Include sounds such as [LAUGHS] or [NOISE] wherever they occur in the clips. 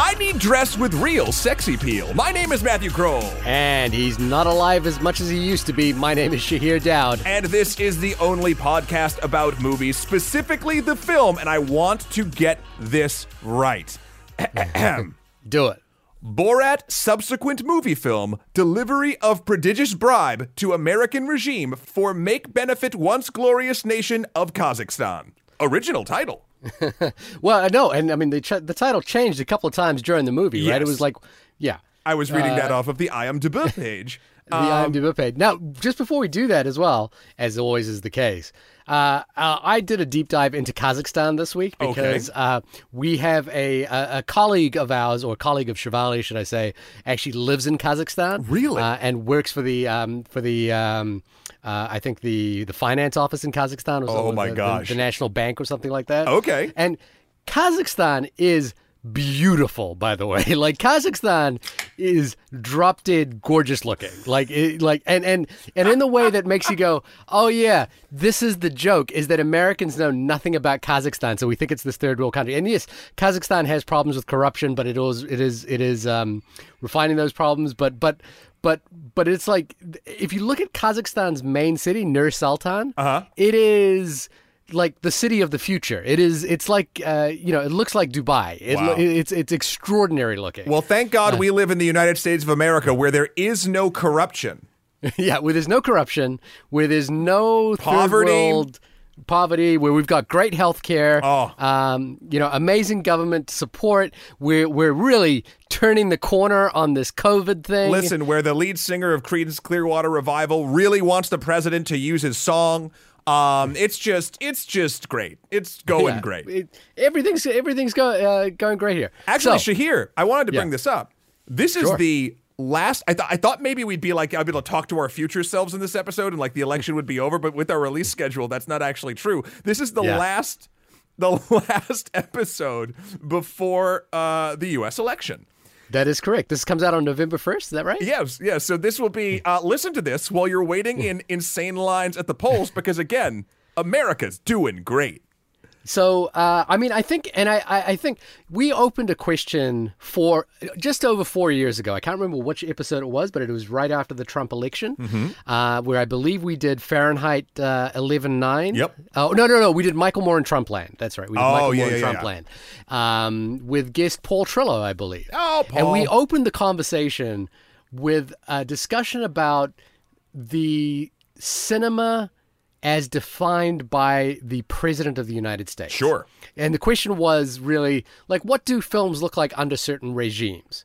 I need dress with real sexy peel. My name is Matthew Kroll. And he's not alive as much as he used to be. My name is Shahir Dowd. And this is the only podcast about movies, specifically the film, and I want to get this right. [CLEARS THROAT] Do it. Borat subsequent movie film delivery of prodigious bribe to American regime for make benefit once glorious nation of Kazakhstan. Original title. [LAUGHS] Well, I know, and I mean the ch- the title changed a couple of times during the movie, right? It was like, yeah, I was reading that off of the IMDb page. [LAUGHS] the Um, IMDb page. Now, just before we do that as well, as always is the case, uh, uh, I did a deep dive into Kazakhstan this week Okay. because uh, we have a, a a colleague of ours, or colleague of Chevalier, should I say, actually lives in Kazakhstan. Really? Uh, and works for the um, for the um, uh, I think the the finance office in Kazakhstan. Or Oh, my the- the- gosh. the national bank or something like that. Okay. And Kazakhstan is beautiful, by the way. [LAUGHS] Like Kazakhstan is drop dead gorgeous looking. Like it, like and and and in the way that makes you go, "Oh yeah, this is the joke is that Americans know nothing about Kazakhstan, so we think it's this third world country." And yes, Kazakhstan has problems with corruption, but it is it is it is um refining those problems, but but but but it's like if you look at Kazakhstan's main city, Nur Sultan, Uh-huh. it is like the city of the future. It is. It's like uh, you know. It looks like Dubai. It, Wow. It's it's extraordinary looking. well, thank God we live in the United States of America where there is no corruption. [LAUGHS] yeah, where there's no corruption, where there's no Poverty. world poverty, where we've got great health care, Oh. um, you know, amazing government support. We're we're really turning the corner on this COVID thing. Listen, where the lead singer of Creedence Clearwater Revival really wants the president to use his song. Um, it's just, it's just great. It's going Yeah, great. it- everything's everything's go, uh, going great here. Actually, So- Shahir, I wanted to bring this up. This is Sure. the last. I thought I thought maybe we'd be like I'd be able to talk to our future selves in this episode, and like the election would be over. But with our release schedule, that's not actually true. This is the Yeah. last, the [LAUGHS] last episode before uh, the U.S. election. That is correct. This comes out on November first. Is that right? Yes, yes. So this will be. Uh, listen to this while you're waiting in insane lines at the polls, because again, America's doing great. So, uh, I mean, I think, and I, I, I think we opened a question for just over four years ago. I can't remember which episode it was, but it was right after the Trump election, Mm-hmm. uh, where I believe we did Fahrenheit uh, 11.9. Yep. Oh, no, no, no. We did Michael Moore and Trumpland. That's right. We did Oh, Michael yeah, Moore and yeah, yeah. Trumpland um, with guest Paul Trillo, I believe. Oh, Paul. And we opened the conversation with a discussion about the cinema as defined by the president of the United States. Sure. And the question was really like, what do films look like under certain regimes?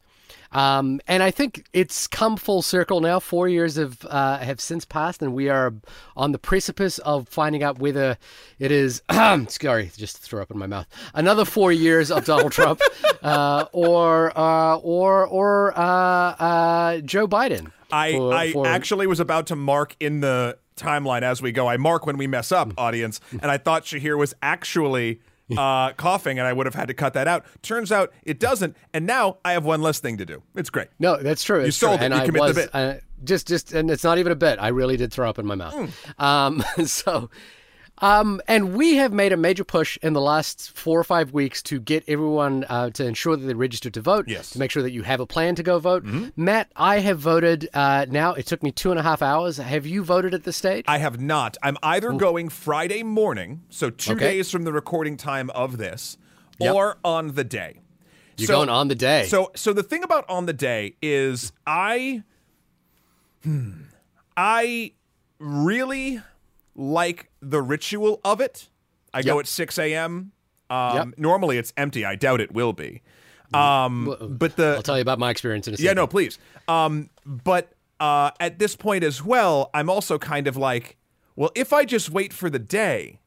Um, and I think it's come full circle now. Four years have uh, have since passed, and we are on the precipice of finding out whether it is. [CLEARS THROAT] sorry, just threw up in my mouth. Another four years of Donald [LAUGHS] Trump, uh, or uh, or or uh, uh, Joe Biden. I, for- I for- actually was about to mark in the timeline as we go. I mark when we mess up, audience, and I thought Shahir was actually uh, coughing, and I would have had to cut that out. Turns out it doesn't, and now I have one less thing to do. It's great. No, that's true. It's sold true. it. And You I commit the bit. Uh, just, just, and it's not even a bit. I really did throw up in my mouth. Hmm. Um, [LAUGHS] so, um, and we have made a major push in the last four or five weeks to get everyone uh, to ensure that they're registered to vote. Yes. To make sure that you have a plan to go vote. Mm-hmm. Matt, I have voted. Uh, now it took me two and a half hours. Have you voted at this stage? I have not. I'm either going Friday morning, so two Okay. days from the recording time of this, Yep. or on the day. You're So- going on the day. So, so the thing about on the day is I, hmm, I really like the ritual of it. I go Yep. at six a.m. Um, Yep. Normally it's empty. I doubt it will be. Um, but the I'll tell you about my experience in a second. yeah, no, please. Um, but uh, at this point as well, I'm also kind of like, well, if I just wait for the day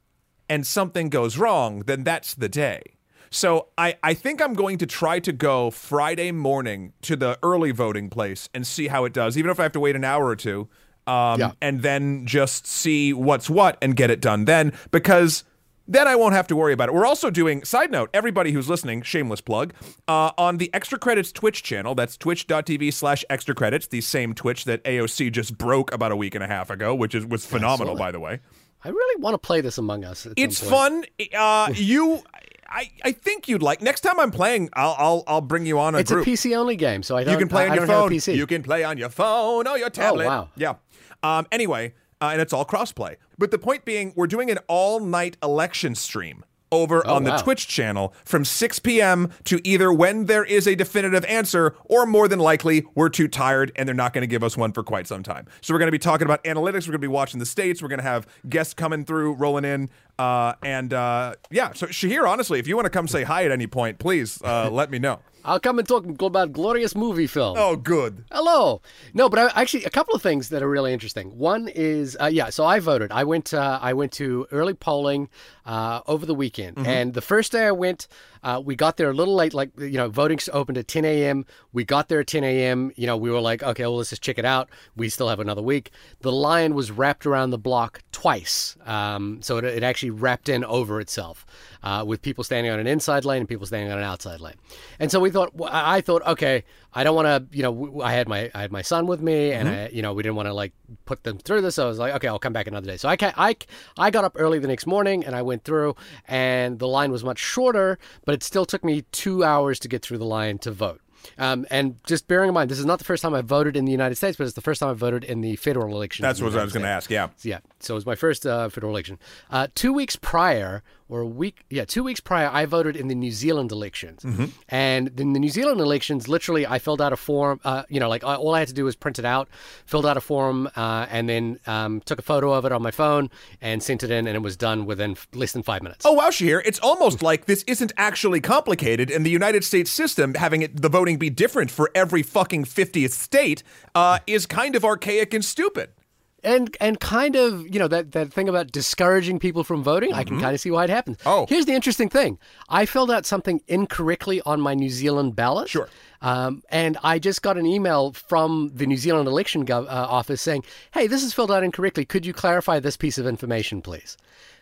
and something goes wrong, then that's the day. So I, I think I'm going to try to go Friday morning to the early voting place and see how it does, even if I have to wait an hour or two. Um, Yeah. and then just see what's what and get it done then because then I won't have to worry about it. We're also doing, side note, everybody who's listening, shameless plug, uh, on the Extra Credits Twitch channel. That's twitch.tv slash extra credits, the same Twitch that AOC just broke about a week and a half ago, which is was phenomenal, by the way. I really want to play this among us. It's fun. Uh, [LAUGHS] you, I, I think you'd like. Next time I'm playing, I'll I'll, I'll bring you on a It's group. a PC only game, so I don't. you can play I, on I your phone. PC. You can play on your phone or your tablet. Oh wow. Yeah. Um. Anyway, uh, and it's all crossplay. But the point being, we're doing an all night election stream over on the wow. Twitch channel from 6 p.m. to either when there is a definitive answer, or more than likely, we're too tired and they're not going to give us one for quite some time. So we're going to be talking about analytics. We're going to be watching the states. We're going to have guests coming through, rolling in. Uh, and uh, yeah, so Shahir, honestly, if you want to come say hi at any point, please uh, let me know. I'll come and talk about glorious movie film. Oh, good. Hello. No, but I, actually, a couple of things that are really interesting. One is, uh, yeah. So I voted. I went. Uh, I went to early polling uh, over the weekend, and the first day I went, uh, we got there a little late. Like you know, voting opened at 10 a.m. We got there at 10 a.m. You know, we were like, okay, well, let's just check it out. We still have another week. The line was wrapped around the block twice, um, so it, it actually wrapped in over itself, uh, with people standing on an inside lane and people standing on an outside lane. And so we thought, I I thought, okay, I don't want to, you know, I had my I had my son with me, and I, you know, we didn't want to like put them through this. So I was like, okay, I'll come back another day. So I ca- I I got up early the next morning and I went through, and the line was much shorter, but it still took me two hours to get through the line to vote. Um, and just bearing in mind, this is not the first time I've voted in the United States, but it's the first time I've voted in the federal election. That's what I was going to ask. Yeah. Yeah. So it was my first uh, federal election. Uh, two weeks prior, or a week, yeah, two weeks prior, I voted in the New Zealand elections. And in the New Zealand elections, literally, I filled out a form. Uh, you know, like I- all I had to do was print it out, filled out a form, uh, and then um, took a photo of it on my phone and sent it in, and it was done within f- less than five minutes. Oh wow, Shahir! It's almost like this isn't actually complicated, and the United States system having it the voting be different for every fucking fiftieth state uh, is kind of archaic and stupid. And and kind of you know that that thing about discouraging people from voting i can kind of see why it happens Mm-hmm. Oh. here's the interesting thing i filled out something incorrectly on my new zealand ballot Sure. um, and I just got an email from the New Zealand election gov- uh, office saying, "Hey, this is filled out incorrectly. Could you clarify this piece of information, please?"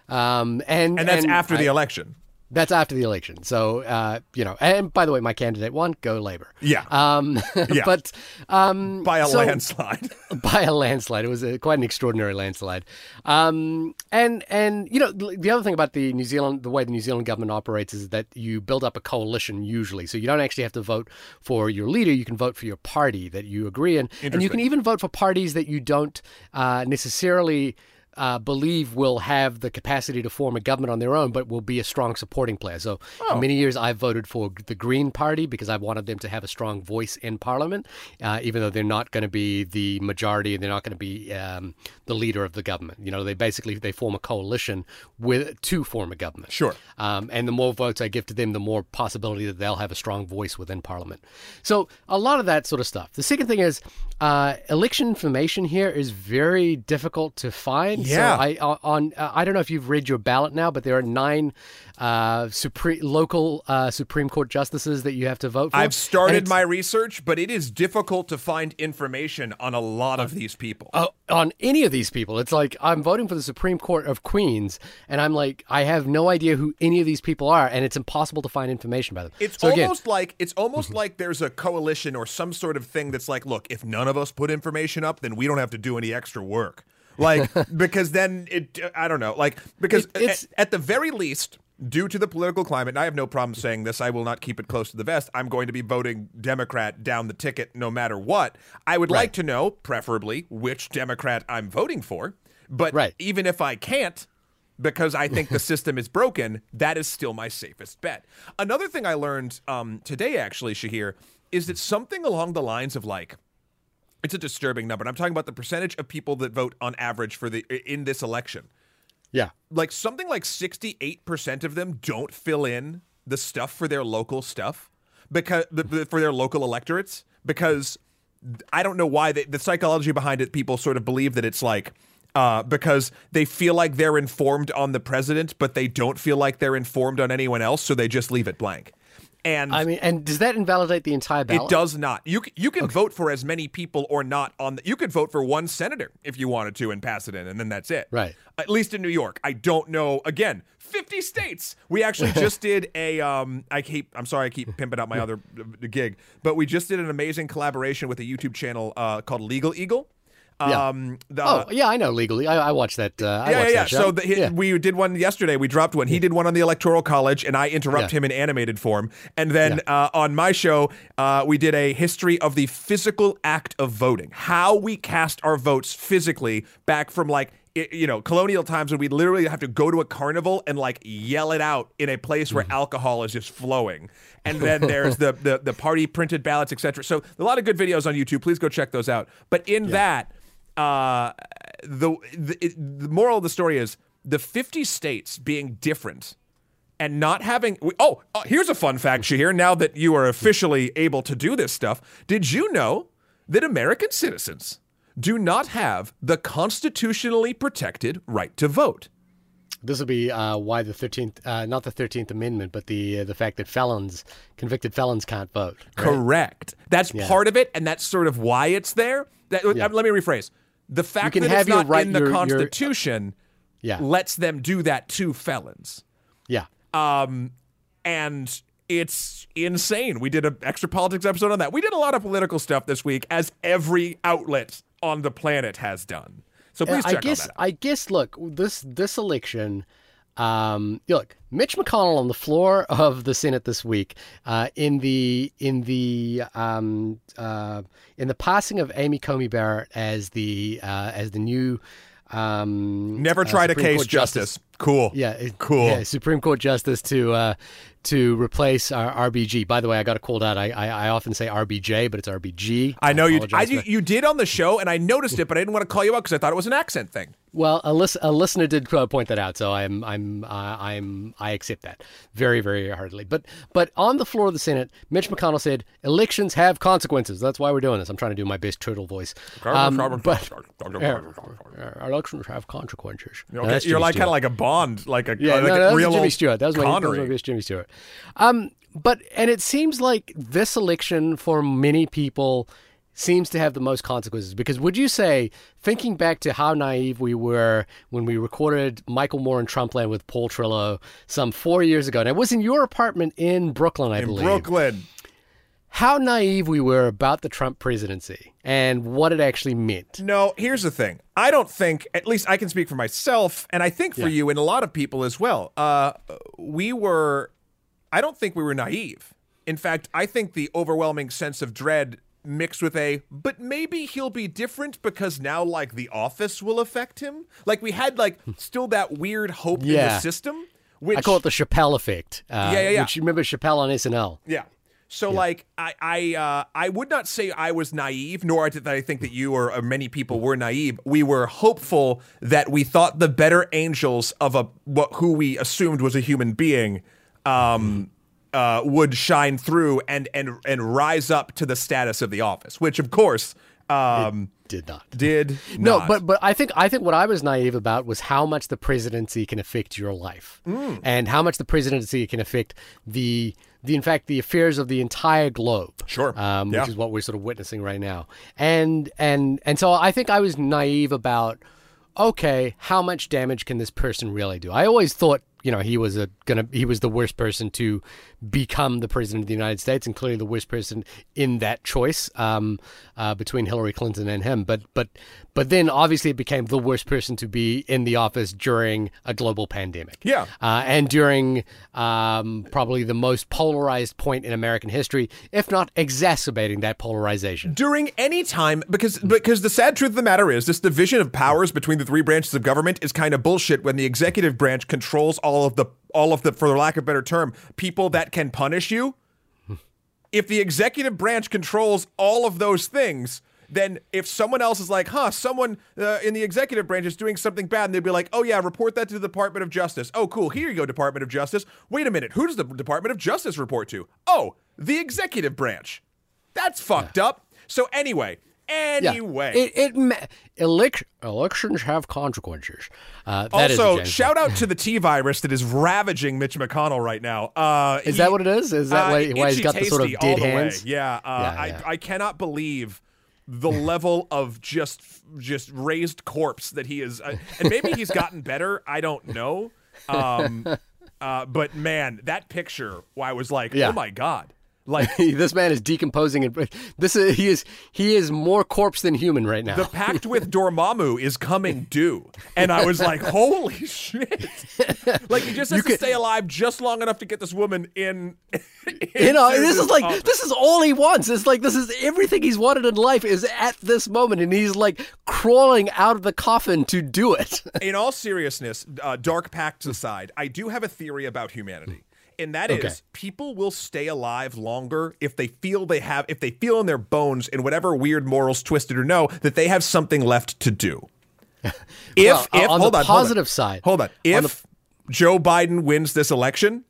Um, and And that's after I- the election. That's after the election. So uh, you know, and by the way, my candidate won. Go Labor. Yeah. Um, [LAUGHS] Yeah. but um, By a so- landslide. [LAUGHS] by a landslide. It was a, quite an extraordinary landslide. Um, and and you know the other thing about the New Zealand, the way the New Zealand government operates is that you build up a coalition usually, so you don't actually have to vote for your leader. You can vote for your party that you agree in, and you can even vote for parties that you don't uh, necessarily. Uh, believe will have the capacity to form a government on their own, but will be a strong supporting player. So, for many years, I've voted for the Green Party because I wanted them to have a strong voice in Parliament, uh, even though they're not going to be the majority and they're not going to be um, the leader of the government. You know, they basically they form a coalition with to form a government. Sure. Um, and the more votes I give to them, the more possibility that they'll have a strong voice within Parliament. So a lot of that sort of stuff. The second thing is uh, election information here is very difficult to find. Yeah. So I uh, on uh, I don't know if you've read your ballot now, but there are nine uh, supreme local uh, Supreme Court justices that you have to vote for. I've started my research, but it is difficult to find information on a lot of these people. uh, on any of these people. It's like I'm voting for the Supreme Court of Queens, and I'm like, I have no idea who any of these people are, and it's impossible to find information about them. It's so again, almost like it's almost like there's a coalition or some sort of thing that's like, look, if none of us put information up, then we don't have to do any extra work. Like [LAUGHS] because then it I don't know, like because It- it's- at, at the very least due to the political climate, and I have no problem saying this, I will not keep it close to the vest. I'm going to be voting Democrat down the ticket no matter what. I would like to know, preferably, which Democrat I'm voting for. But Right. even if I can't, because I think the [LAUGHS] system is broken, that is still my safest bet. Another thing I learned um, today, actually, Shahir, is that something along the lines of like, it's a disturbing number. And I'm talking about the percentage of people that vote on average for the in this election. yeah, Like something like 68% of them don't fill in the stuff for their local stuff because for their local electorates because I don't know why they, the psychology behind it. People sort of believe that it's like uh, because they feel like they're informed on the president, but they don't feel like they're informed on anyone else, so they just leave it blank. And I mean, and does that invalidate the entire ballot? it does not. You you can vote for as many people or not on. The, you could vote for one senator if you wanted to and pass it in, and then that's it. Right. At least in New York, I don't know. Again, fifty states. We actually [LAUGHS] just did a. Um, I keep. I'm sorry, I keep pimping out my other uh, gig, but we just did an amazing collaboration with a YouTube channel uh, called Legal Eagle. Yeah. Um, the, oh yeah, I know legally. I, I watched that. Uh, yeah, yeah, watched yeah. So the, he- yeah. we did one yesterday. We dropped one. He did one on the Electoral College, and I interrupt Yeah. him in animated form. And then uh, on my show, uh, we did a history of the physical act of voting, how we cast our votes physically back from like. You know, colonial times when we literally have to go to a carnival and like yell it out in a place where alcohol is just flowing, and then [LAUGHS] there's the the, the party printed ballots, etc. So a lot of good videos on YouTube. Please go check those out. But in that, uh, the the, it, the moral of the story is the 50 states being different and not having oh uh, here's a fun fact Shahir now that you are officially able to do this stuff. Did you know that American citizens do not have the constitutionally protected right to vote? This will be uh, why the thirteenth, uh, not the Thirteenth Amendment, but the uh, the fact that felons, convicted felons, can't vote. right? correct. That's part of it and that's sort of why it's there. That, uh, let me rephrase the fact that it's not right- in the your- your- constitution Yeah, lets them do that to felons yeah. Um, and it's insane. We did an extra politics episode on that. We did a lot of political stuff this week, as every outlet on the planet has done. So please I check guess on that. I guess look this this election. Um, look, Mitch McConnell on the floor of the Senate this week, uh, in the in the um, uh, in the passing of Amy Coney Barrett as the uh, as the new um, Never uh, tried a case Court justice. Cool. Yeah, Cool. Yeah, Supreme Court justice to uh, to replace our RBG. By the way, I got it called out. I, I I often say RBJ, but it's RBG. I know you. I, you, for- you did on the show, and I noticed it, but I didn't want to call you out because I thought it was an accent thing. Well, a, lis- a listener did point that out, so I'm I'm uh, I'm I accept that very very heartily. But but on the floor of the Senate, Mitch McConnell said elections have consequences. That's why we're doing this. I'm trying to do my best turtle voice. Um, but elections have consequences. Okay, that's you're like kind of like a Bond, like a Yeah, like no, a was real Jimmy Stewart. That was, my, that was my best Jimmy Stewart. Um, but and it seems like this election for many people seems to have the most consequences because would you say thinking back to how naive we were when we recorded Michael Moore and Trumpland with Paul Trillo some four years ago and it was in your apartment in Brooklyn I in believe Brooklyn. how naive we were about the Trump presidency and what it actually meant No, here's the thing. I don't think, at least I can speak for myself, and I think for you and a lot of people as well. Uh, we were, I don't think we were naive. In fact, I think the overwhelming sense of dread mixed with a, but maybe he'll be different because now, like, the office will affect him. Like, we had, like, still that weird hope in the system. Which, I call it the Chappelle effect uh, Yeah, yeah, yeah. which you remember Chappelle on SNL Yeah. So like I I uh, I would not say I was naive, nor did I think that you or, or many people were naive. We were hopeful that we thought the better angels of a what who we assumed was a human being um, uh, would shine through and and and rise up to the status of the office, which of course um, did not did No, not. but but I think I think what I was naive about was how much the presidency can affect your life, Mm. and how much the presidency can affect the the in fact the affairs of the entire globe. Sure. um, Yeah. which is what we're sort of witnessing right now. And and and so I think I was naive about okay, how much damage can this person really do? I always thought you know he was a gonna he was the worst person to become the president of the United States, and clearly the worst person in that choice um, uh, between Hillary Clinton and him. But but but then obviously it became the worst person to be in the office during a global pandemic. Yeah. uh, and during um, probably the most polarized point in American history, if not exacerbating that polarization. during any time because because the sad truth of the matter is this division of powers between the three branches of government is kind of bullshit when the executive branch controls all of the all of the for lack of a better term people that can punish you if the executive branch controls all of those things then if someone else is like huh someone uh, in the executive branch is doing something bad and they'd be like oh yeah report that to the department of justice oh cool here you go department of justice wait a minute who does the department of justice report to oh the executive branch that's fucked up. So anyway, Yeah. anyway. it, it ma- elec- elections have consequences. Uh, also, shout out to the [LAUGHS] T virus that is ravaging Mitch McConnell right now. Uh, Is that what it is? Is that uh, why, why he's got the sort of dead hands? Yeah, uh, Yeah, yeah. I, I cannot believe the level of just just raised corpse that he is, uh, and maybe he's gotten better. I don't know. Um, [LAUGHS] uh, but man, that picture, I was like, Yeah. oh my god. Like [LAUGHS] this man is decomposing, and this is he is he is more corpse than human right now. the pact with Dormammu is coming [LAUGHS] due, and I was like, "Holy shit!" [LAUGHS] like he just has You to could- stay alive just long enough to get this woman in. you know, this is like office. this is all he wants. It's like this is everything he's wanted in life is at this moment, and he's like crawling out of the coffin to do it. in all seriousness, uh, dark pacts aside, I do have a theory about humanity. And that is, Okay. people will stay alive longer if they feel they have, if they feel in their bones, in whatever weird morals, twisted or no, that they have something left to do. [LAUGHS] If, Well, if on hold the on, hold on. positive side- hold on. If Joe Biden wins this election,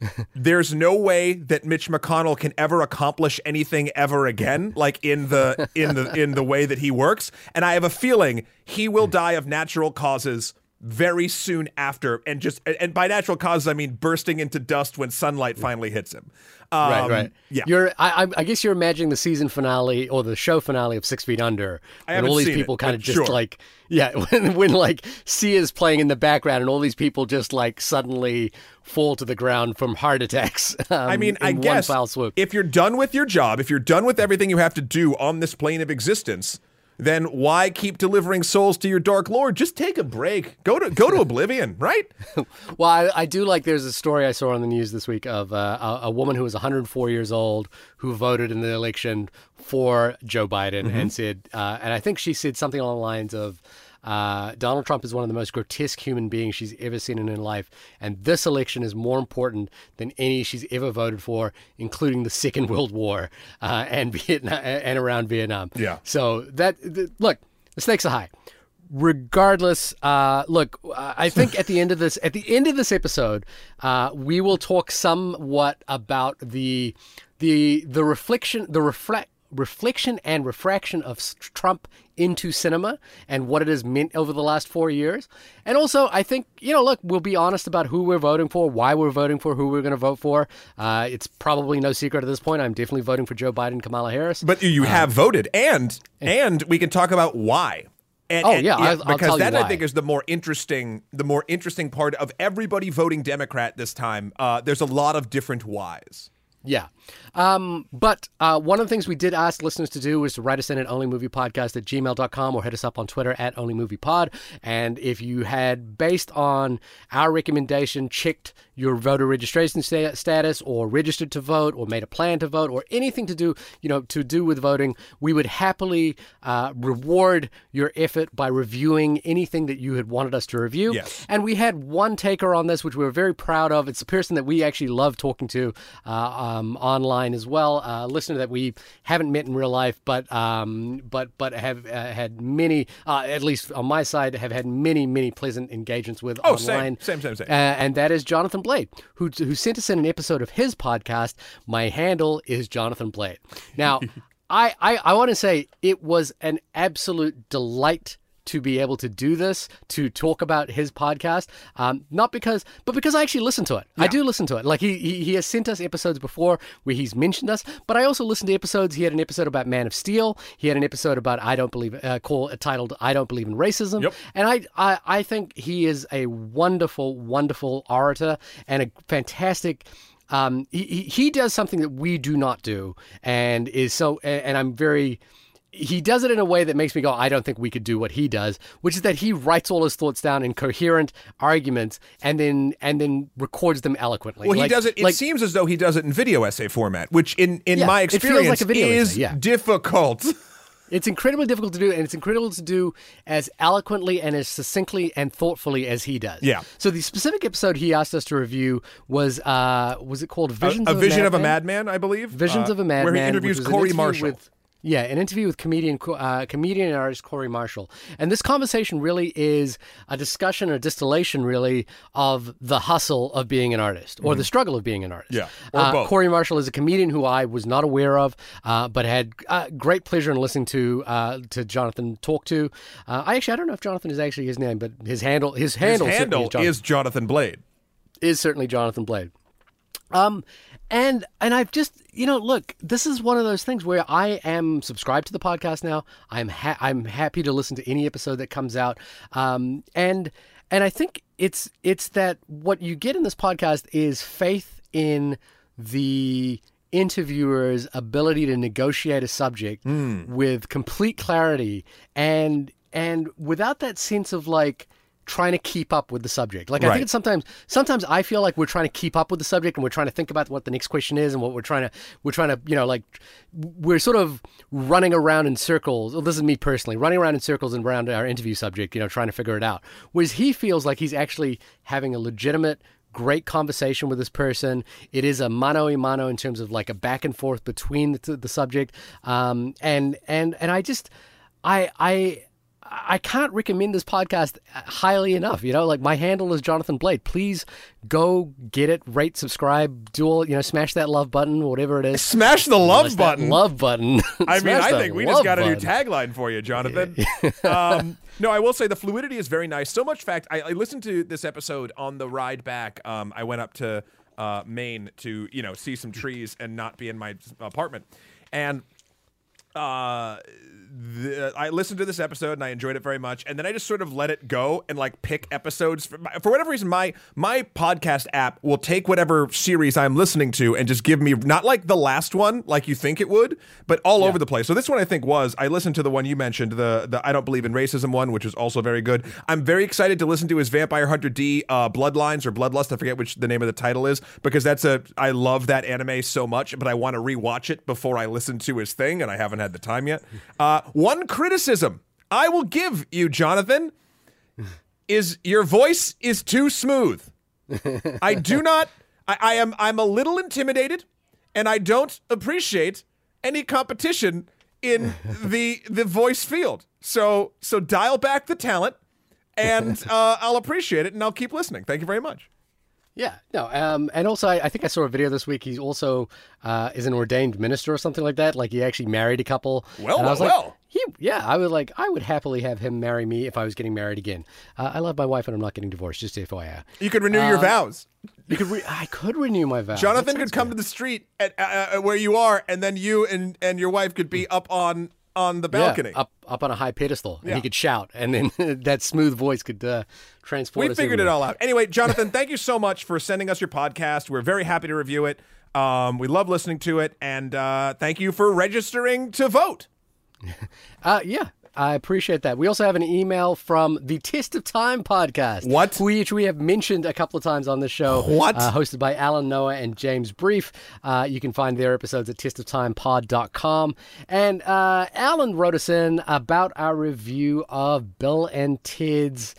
[LAUGHS] there's no way that Mitch McConnell can ever accomplish anything ever again, like in the in the in the way that he works. And I have a feeling he will hmm. die of natural causes very soon after, and just and by natural causes I mean bursting into dust when sunlight finally hits him. Um, right, right. Yeah. You're. I, I- guess you're imagining the season finale or the show finale of Six Feet Under, I when all these people kind of just sure. like, yeah, [LAUGHS] when when like Sia's playing in the background, and all these people just like suddenly fall to the ground from heart attacks. [LAUGHS] Um, I mean, I guess if you're done with your job, if you're done with everything you have to do on this plane of existence, then why keep delivering souls to your dark lord? Just take a break. Go to go to [LAUGHS] oblivion, right? [LAUGHS] Well, I, I do like. There's a story I saw on the news this week of uh, a, a woman who was 104 years old who voted in the election for Joe Biden Mm-hmm. and said, uh, and I think she said something along the lines of. Uh, Donald Trump is one of the most grotesque human beings she's ever seen in her life, and this election is more important than any she's ever voted for, including the Second [LAUGHS] World War uh, and Vietnam and around Vietnam. Yeah. So that th- look, the stakes are high regardless uh, look i [LAUGHS] think at the end of this at the end of this episode uh, we will talk somewhat about the the the reflection the reflect reflection and refraction of trump into cinema and what it has meant over the last four years and also i think you know look we'll be honest about who we're voting for why we're voting for who we're going to vote for uh, it's probably no secret at this point i'm definitely voting for joe biden kamala harris But you have voted, and and we can talk about why. And, Oh, and- yeah, I'll- I'll because you that I think is the more interesting, the more interesting part of everybody voting Democrat this time. Uh, there's a lot of different whys. Yeah. Um, but uh, one of the things we did ask listeners to do was to write us in at onlymoviepodcast at gmail.com or hit us up on Twitter at onlymoviepod. And if you had, based on our recommendation, checked your voter registration sta- status or registered to vote or made a plan to vote or anything to do, you know, to do with voting, we would happily uh, reward your effort by reviewing anything that you had wanted us to review. Yes. And we had one taker on this, which we were very proud of. It's a person that we actually love talking to uh, um, online as well, uh, listener that we haven't met in real life, but um, but but have uh, had many, uh, at least on my side, have had many many pleasant engagements with Oh, same, online. same, same, same. Uh, and that is Jonathan Blade, who who sent us in an episode of his podcast. My handle is Jonathan Blade. Now, [LAUGHS] I I, I want to say it was an absolute delight to be able to do this, to talk about his podcast. Um, not because, but because I actually listen to it. I do listen to it. Like he, he he has sent us episodes before where he's mentioned us, but I also listen to episodes. He had an episode about Man of Steel. He had an episode about I don't believe, uh, call titled I don't believe in racism. Yep. And I, I I think he is a wonderful, wonderful orator and a fantastic. Um, he, he he does something that we do not do, and is so. And I'm very. He does it in a way that makes me go, I don't think we could do what he does, which is that he writes all his thoughts down in coherent arguments and then and then records them eloquently. Well, he does it. It like- seems as though he does it in video essay format, which, in in Yeah, my it feels experience, like a video is essay, yeah. difficult. [LAUGHS] It's incredibly difficult to do, and it's incredible to do as eloquently and as succinctly and thoughtfully as he does. Yeah. So the specific episode he asked us to review was uh was it called Visions a of vision of a Madman? I believe. Visions uh, of a Madman, where he interviews Corey Marshall. With, yeah, an interview with comedian uh, comedian and artist Corey Marshall, and this conversation really is a discussion, a distillation, really, of the hustle of being an artist or the struggle of being an artist. Mm-hmm. Yeah, or uh, both. Corey Marshall is a comedian who I was not aware of, uh, but had uh, great pleasure in listening to uh, to Jonathan talk to. Uh, I actually I don't know if Jonathan is actually his name, but his handle his His handle, certainly handle is Jonathan is Jonathan Blade. is certainly Jonathan Blade. Um, and and I've just you know look, this is one of those things where I am subscribed to the podcast now. I'm ha- I'm happy to listen to any episode that comes out. Um, and and I think it's it's that what you get in this podcast is faith in the interviewer's ability to negotiate a subject with complete clarity and and without that sense of like trying to keep up with the subject. Like I think it's sometimes sometimes I feel like we're trying to keep up with the subject and we're trying to think about what the next question is and what we're trying to we're trying to, you know, like we're sort of running around in circles. Well, this is me personally, running around in circles and around our interview subject, you know, trying to figure it out. Whereas he feels like he's actually having a legitimate great conversation with this person. It is a mano a mano in terms of like a back and forth between the, the subject. Um, and and and I just I I I can't recommend this podcast highly enough. You know, like my handle is Jonathan Blade. Please go get it, rate, subscribe, do all, you know, smash that love button, whatever it is. Smash the love Smash button. Love button. [LAUGHS] I mean, I think we just got a new tagline for you, Jonathan. [LAUGHS] um, no, I will say the fluidity is very nice. So much fact, I, I listened to this episode on the ride back. Um, I went up to uh, Maine to you know see some trees and not be in my apartment, and uh, the, I listened to this episode and I enjoyed it very much, and then I just sort of let it go and like pick episodes for, for whatever reason. My my podcast app will take whatever series I'm listening to and just give me not like the last one like you think it would, but all over the place. So this one I think was I listened to the one you mentioned, the the I don't believe in racism one, which is also very good. I'm very excited to listen to his Vampire Hunter D uh, Bloodlines or Bloodlust. I forget which the name of the title is because that's a I love that anime so much, but I want to rewatch it before I listen to his thing, and I haven't had the time yet. [LAUGHS] Uh, one criticism I will give you, Jonathan, is your voice is too smooth. I do not. I, I am. I'm a little intimidated, and I don't appreciate any competition in [LAUGHS] the the voice field. So so dial back the talent, and [LAUGHS] uh, I'll appreciate it, and I'll keep listening. Thank you very much. Yeah, no, um, and also I, I think I saw a video this week. He's also uh, is an ordained minister or something like that. Like he actually married a couple. Well, and I was well, like, well. He, yeah, I would like. I would happily have him marry me if I was getting married again. Uh, I love my wife and I'm not getting divorced. Just FYI. You could renew your vows. You could. Re- I could renew my vows. Jonathan could come to the street at uh, uh, where you are, and then you and and your wife could be up on on the good. Yeah, balcony. up up on a high pedestal, and Yeah. he could shout, and then [LAUGHS] that smooth voice could uh, transport. We figured it all out. Anyway, Jonathan, thank you so much for sending us your podcast. We're very happy to review it. Um, we love listening to it, and uh, thank you for registering to vote. [LAUGHS] Uh, yeah, I appreciate that. We also have an email from the Test of Time podcast. What? Which we have mentioned a couple of times on the show. What? Uh, hosted by Alan Noah and James Brief. Uh, you can find their episodes at testoftimepod.com. And uh, Alan wrote us in about our review of Bill and Ted's.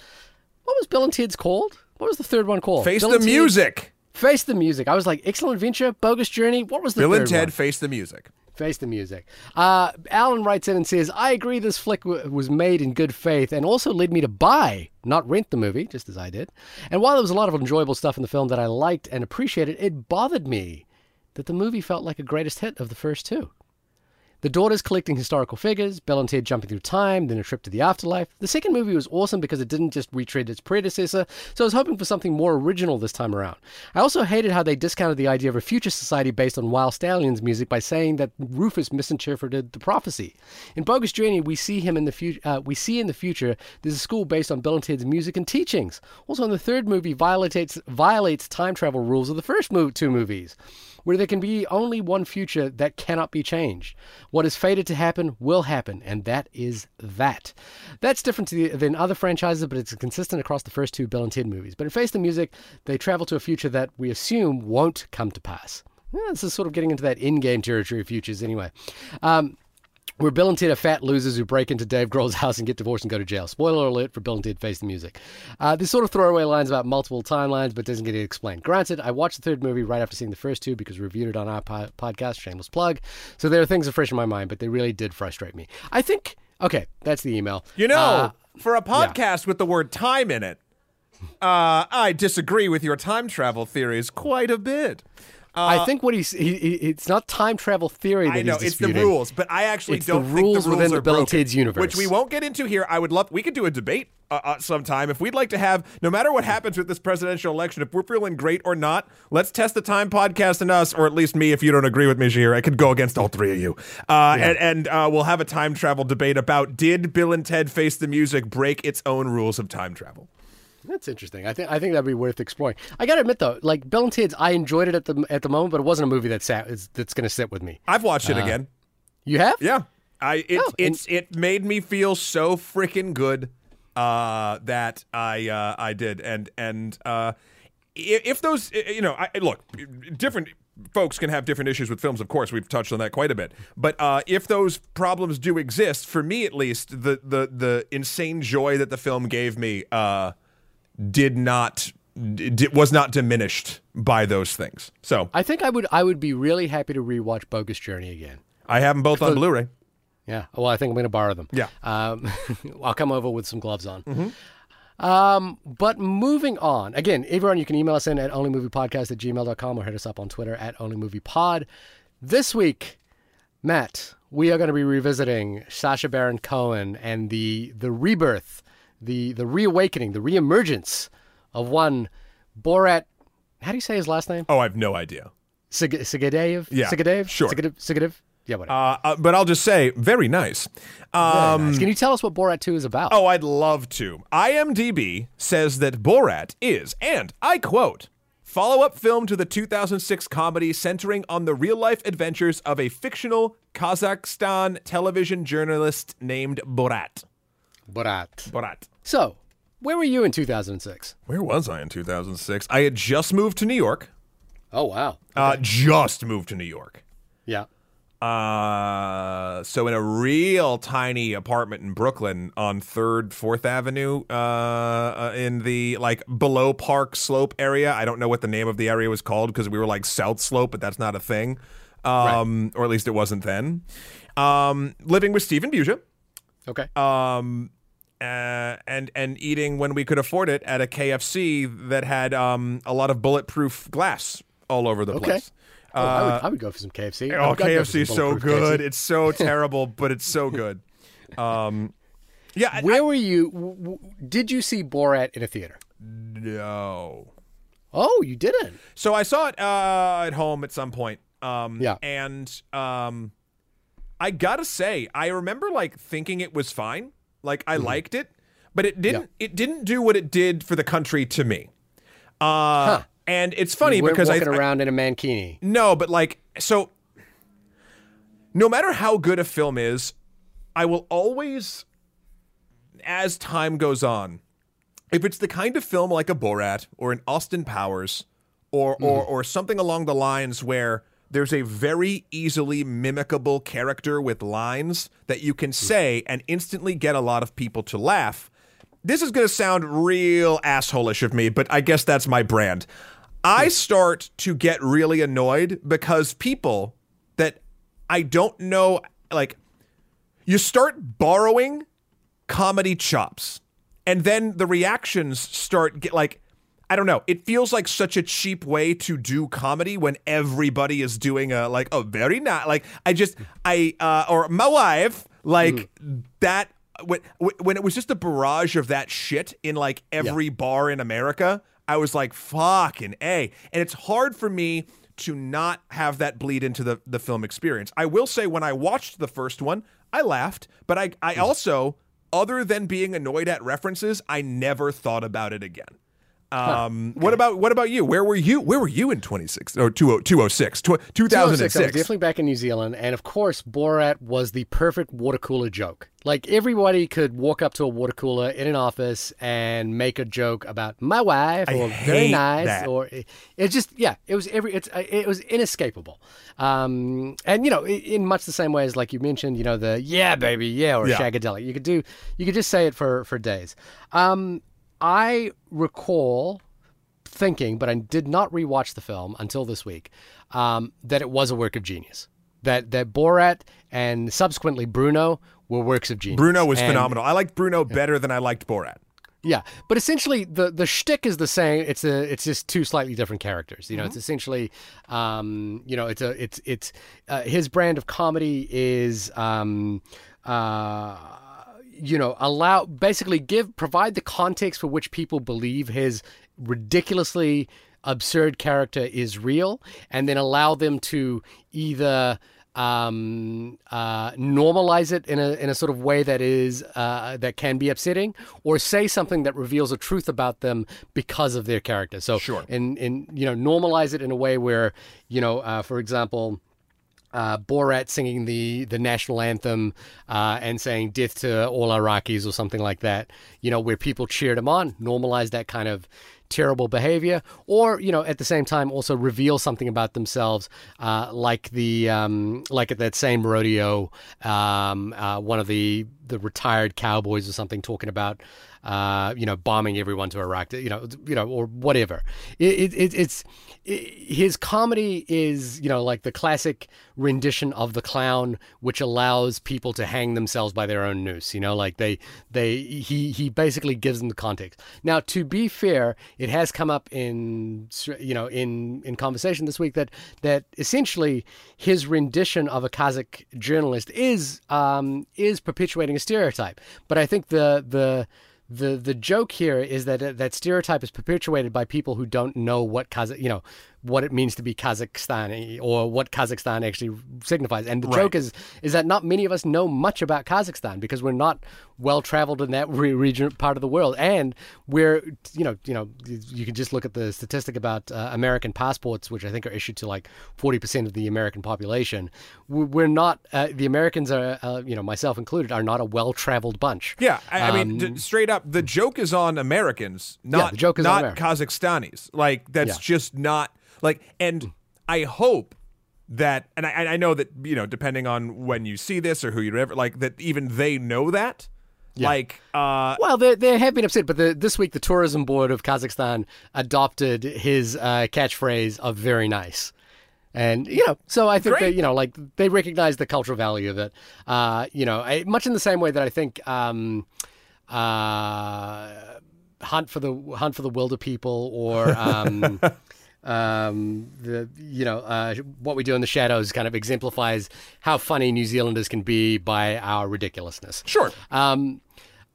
What was Bill and Ted's called? What was the third one called? Face Bill the music. Face the music. I was like, Excellent Adventure, Bogus Journey. What was the Bill and Ted one? face the music. Face the music. Uh, Alan writes in and says, I agree this flick w- was made in good faith and also led me to buy, not rent the movie, just as I did. And while there was a lot of enjoyable stuff in the film that I liked and appreciated, it bothered me that the movie felt like a greatest hit of the first two. The daughters collecting historical figures, Bill and Ted jumping through time, then a trip to the afterlife. The second movie was awesome because it didn't just retread its predecessor, so I was hoping for something more original this time around. I also hated how they discounted the idea of a future society based on Wild Stallions music by saying that Rufus misinterpreted the prophecy. In Bogus Journey, we see him in the future. Uh, we see in the future there's a school based on Bill and Ted's music and teachings. Also, in the third movie, violates violates time travel rules of the first mo- two movies where there can be only one future that cannot be changed. What is fated to happen will happen, and that is that. That's different to the, than other franchises, but it's consistent across the first two Bill and Ted movies. But in Face the Music, they travel to a future that we assume won't come to pass. Yeah, this is sort of getting into that in-game territory of futures anyway. Um, where Bill and Ted are fat losers who break into Dave Grohl's house and get divorced and go to jail. Spoiler alert for Bill and Ted Face the Music. Uh, this sort of throwaway lines about multiple timelines, but doesn't get it explained. Granted, I watched the third movie right after seeing the first two because we reviewed it on our po- podcast, shameless plug. So there are things that are fresh in my mind, but they really did frustrate me. I think, okay, that's the email. You know, Uh, for a podcast with the word time in it, uh, I disagree with your time travel theories quite a bit. I think what he's, he, he, it's not time travel theory that I know he's it's the rules, but I actually It's the don't think rules the rules within are the Bill and broken, Ted's universe. which we won't get into here. I would love we could do a debate uh, uh, sometime if we'd like to have. No matter what happens with this presidential election, if we're feeling great or not, let's test the time podcast and us, or at least me. If you don't agree with me, Shahir, I could go against all three of you, uh, and, and uh, we'll have a time travel debate about did Bill and Ted Face the Music break its own rules of time travel. That's interesting. I think I think that'd be worth exploring. I gotta admit though, like Bill and Ted's, I enjoyed it at the at the moment, but it wasn't a movie that sat is, that's going to sit with me. I've watched it again. You have? Yeah, I it, Oh, and- it's it made me feel so freaking good uh, that I uh, I did, and and uh, if those you know, I, look, different folks can have different issues with films. Of course, we've touched on that quite a bit. But uh, if those problems do exist, for me at least, the the the insane joy that the film gave me uh, did not. was not diminished by those things. So I think I would I would be really happy to rewatch Bogus Journey again. I have them both on Blu-ray. Yeah. Well, I think I'm going to borrow them. Yeah. Um, [LAUGHS] I'll come over with some gloves on. Um, but moving on, again, everyone, you can email us in at onlymoviepodcast at gmail.com or hit us up on Twitter at onlymoviepod. This week, Matt, we are going to be revisiting Sacha Baron Cohen and the the rebirth, the the reawakening, the reemergence of one Borat. How do you say his last name? Oh, I have no idea. Sig- Sigadev? Yeah, Sigadev? sure. Sigadev? Sigadev? Yeah, whatever. Uh, uh, but I'll just say, very nice. Um, Nice. Can you tell us what Borat 2 is about? Oh, I'd love to. IMDb says that Borat is, and I quote, follow up film to the 2006 comedy centering on the real life adventures of a fictional Kazakhstan television journalist named Borat. Borat. Borat. So, where were you in 2006? Where was I in 2006? I had just moved to New York. Oh, wow. Uh, just moved to New York. Yeah. Uh, so in a real tiny apartment in Brooklyn on Third, Fourth Avenue, uh, uh, in the like below Park Slope area. I don't know what the name of the area was called because we were like South Slope, but that's not a thing. Um, or at least it wasn't then. Um, living with Stephen Buja. Okay. Um, uh, and and eating when we could afford it at a KFC that had um a lot of bulletproof glass all over the Okay. place. Oh, I, would, I would go for some KFC. Oh, go KFC is so good. KFC. It's so [LAUGHS] terrible, but it's so good. Um, yeah, I- Where were you? w- w- Did you see Borat in a theater? no. Oh, you didn't. So I saw it uh, at home at some point. Um, Yeah. and um, I gotta say, I remember like thinking it was fine. Like Mm-hmm. I liked it, but it didn't. It didn't do what it did for the country to me. Uh, and it's funny You because I, walking I around in a mankini. No, but like so no matter how good a film is, I will always as time goes on, if it's the kind of film like a Borat or an Austin Powers or or or something along the lines where there's a very easily mimicable character with lines that you can hmm. say and instantly get a lot of people to laugh. This is going to sound real assholish of me, but I guess that's my brand. I hmm. start to get really annoyed because people that I don't know, like, you start borrowing comedy chops, and then the reactions start get like, I don't know. It feels like such a cheap way to do comedy when everybody is doing a like, oh, very not Like, I just, I uh, or my wife, like that. When when it was just a barrage of that shit in like every bar in America, I was like, fucking a. And it's hard for me to not have that bleed into the the film experience. I will say when I watched the first one, I laughed, but I I also other than being annoyed at references, I never thought about it again. Um, what about what about you? Where were you? Where were you in 26 or 20, 206, 2006, I was 2006? definitely back in New Zealand, and of course, Borat was the perfect water cooler joke. Like everybody could walk up to a water cooler in an office and make a joke about my wife I or very hate nice that. or it, it's just yeah, it was every it's uh, it was inescapable. Um, and you know, in much the same way as like you mentioned, you know, the yeah baby yeah or Yeah. shagadelic, you could do you could just say it for for days. Um, I recall thinking, but I did not rewatch the film until this week, um, that it was a work of genius. That that Borat and subsequently Bruno were works of genius. Bruno was And- phenomenal. I liked Bruno better than I liked Borat. Yeah, but essentially the the shtick is the same. It's a it's just two slightly different characters. You know, it's essentially, um, you know, it's a it's it's uh, his brand of comedy is. Um, uh, you know, allow basically give provide the context for which people believe his ridiculously absurd character is real, and then allow them to either um, uh, normalize it in a in a sort of way that is uh, that can be upsetting, or say something that reveals a truth about them because of their character. So, Sure. in in you know, normalize it in a way where you know, uh, for example uh, Borat singing the the national anthem uh, and saying "Death to all Iraqis" or something like that. You know, where people cheered him on, normalize that kind of terrible behavior, or you know, at the same time, also reveal something about themselves, uh, like the um, like at that same rodeo, um, uh, one of the the retired cowboys or something talking about. Uh, you know, bombing everyone to Iraq, you know, you know, or whatever. It, it, it's it, his comedy is, you know, like the classic rendition of the clown, which allows people to hang themselves by their own noose. You know, like they they he he basically gives them the context. Now, to be fair, it has come up in you know in in conversation this week that that essentially his rendition of a Kazakh journalist is um, is perpetuating a stereotype. But I think the the the the joke here is that uh, that stereotype is perpetuated by people who don't know what Kazakh, you know, what it means to be Kazakhstani or what Kazakhstan actually signifies. And the Right. joke is is that not many of us know much about Kazakhstan because we're not well traveled in that [LAUGHS] re- region part of the world, and we're you know you know you can just look at the statistic about uh, American passports, which I think are issued to like forty percent of the American population. We- We're not uh, the Americans are uh, you know myself included are not a well traveled bunch. Yeah, I, I mean, Um, d- straight up, the joke is on Americans, not the joke is not. Kazakhstanis. Like that's Yeah. just not like. And I hope that, and I, I know that you know, depending on when you see this or who you ever like, that even they know that. Like, uh, Well, they, they have been upset, but the, this week the tourism board of Kazakhstan adopted his uh, catchphrase of "very nice," and you know, so I think that you know, like they recognize the cultural value of it. Uh, you know, I, much in the same way that I think. Um, uh, hunt for the hunt for the Wilderpeople or um, [LAUGHS] um, the you know uh, what we do in the shadows kind of exemplifies how funny New Zealanders can be by our ridiculousness. sure. Um,